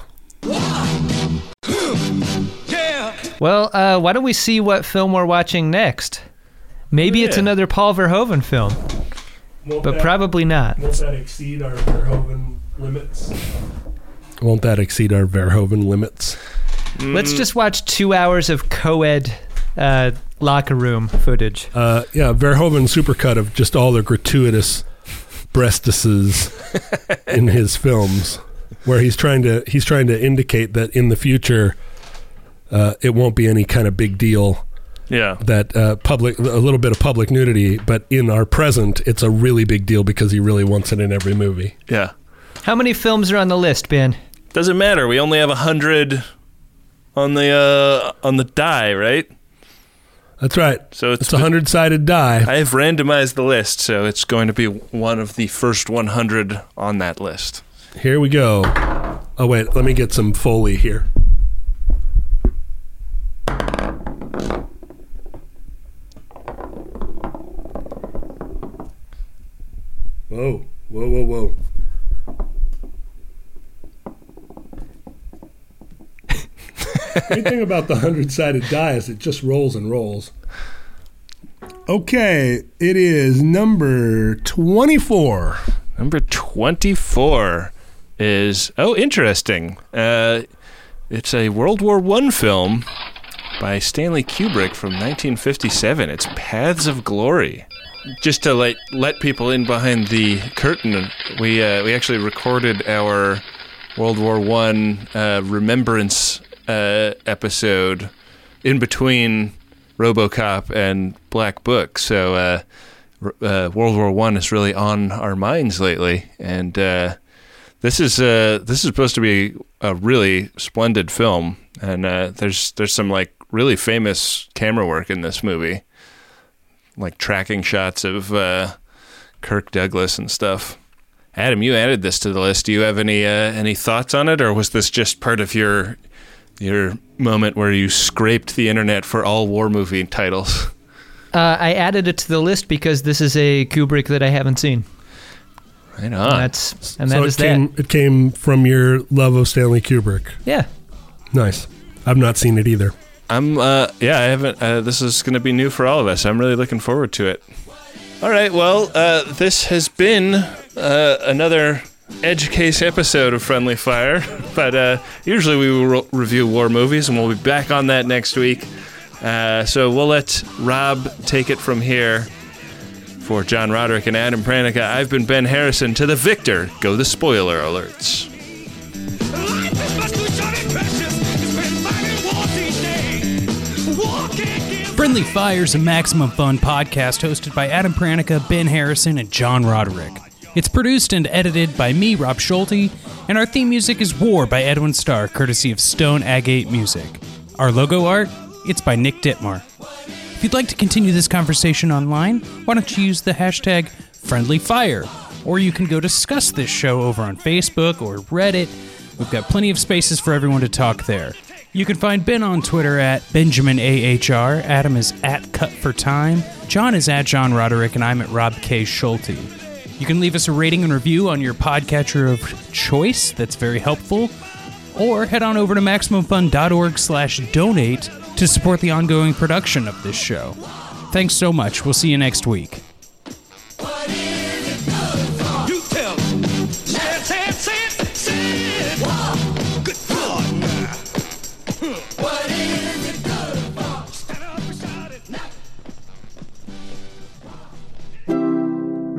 Well, uh, why don't we see what film we're watching next? Maybe it's another Paul Verhoeven film, but probably not. Won't that exceed our Verhoeven limits? Won't that exceed our Verhoeven limits? Let's just watch two hours of co-ed uh, locker room footage. Uh, yeah, Verhoeven supercut of just all the gratuitous breastises <laughs> in his films, where he's trying to he's trying to indicate that in the future, uh, it won't be any kind of big deal Yeah. that uh, public a little bit of public nudity, but in our present, it's a really big deal because he really wants it in every movie. Yeah. How many films are on the list, Ben? Doesn't matter. We only have a hundred on the uh, on the die, right? That's right. So it's It's a hundred sided die. I have randomized the list, so it's going to be one of the first 100 on that list. Here we go. Oh wait, let me get some foley here. Whoa, whoa, whoa, whoa. Great thing about the hundred sided die is it just rolls and rolls. Okay, it is number 24. Number 24 is oh, interesting. Uh, it's a World War One film by Stanley Kubrick from 1957. It's Paths of Glory. Just to let let people in behind the curtain, we uh, we actually recorded our World War One uh, remembrance uh, episode in between RoboCop and Black Book. So uh, uh, World War One is really on our minds lately, and uh, this is this is supposed to be a really splendid film. And there's there's some like really famous camera work in this movie, like tracking shots of uh, Kirk Douglas and stuff. Adam, you added this to the list. Do you have any uh, any thoughts on it, or was this just part of your your moment where you scraped the internet for all war movie titles? Uh, I added it to the list because this is a Kubrick that I haven't seen. Right on. And that's and so that it is came, that. it came from your love of Stanley Kubrick. Yeah. Nice. I've not seen it either. I'm uh yeah, I haven't uh, this is going to be new for all of us. I'm really looking forward to it. All right, well, uh, this has been uh, another edge case episode of Friendly Fire, <laughs> but uh, usually we will re- review war movies, and we'll be back on that next week. Uh, so we'll let Rob take it from here. For John Roderick and Adam Pranica, I've been Ben Harrison. To the victor, go the spoiler alerts. Friendly Fire is a Maximum Fun podcast hosted by Adam Pranica, Ben Harrison, and John Roderick. It's produced and edited by me, Rob Schulte, and our theme music is War by Edwin Starr, courtesy of Stone Agate Music. Our logo art, it's by Nick Ditmar. If you'd like to continue this conversation online, why don't you use the hashtag Friendly Fire? Or you can go discuss this show over on Facebook or Reddit. We've got plenty of spaces for everyone to talk there. You can find Ben on Twitter at Benjamin AHR, Adam is at Cut for Time, John is at John Roderick, and I'm at Rob K. Schulte. You can leave us a rating and review on your podcatcher of choice. That's very helpful. Or head on over to MaximumFun.org slash donate to support the ongoing production of this show. Thanks so much. We'll see you next week.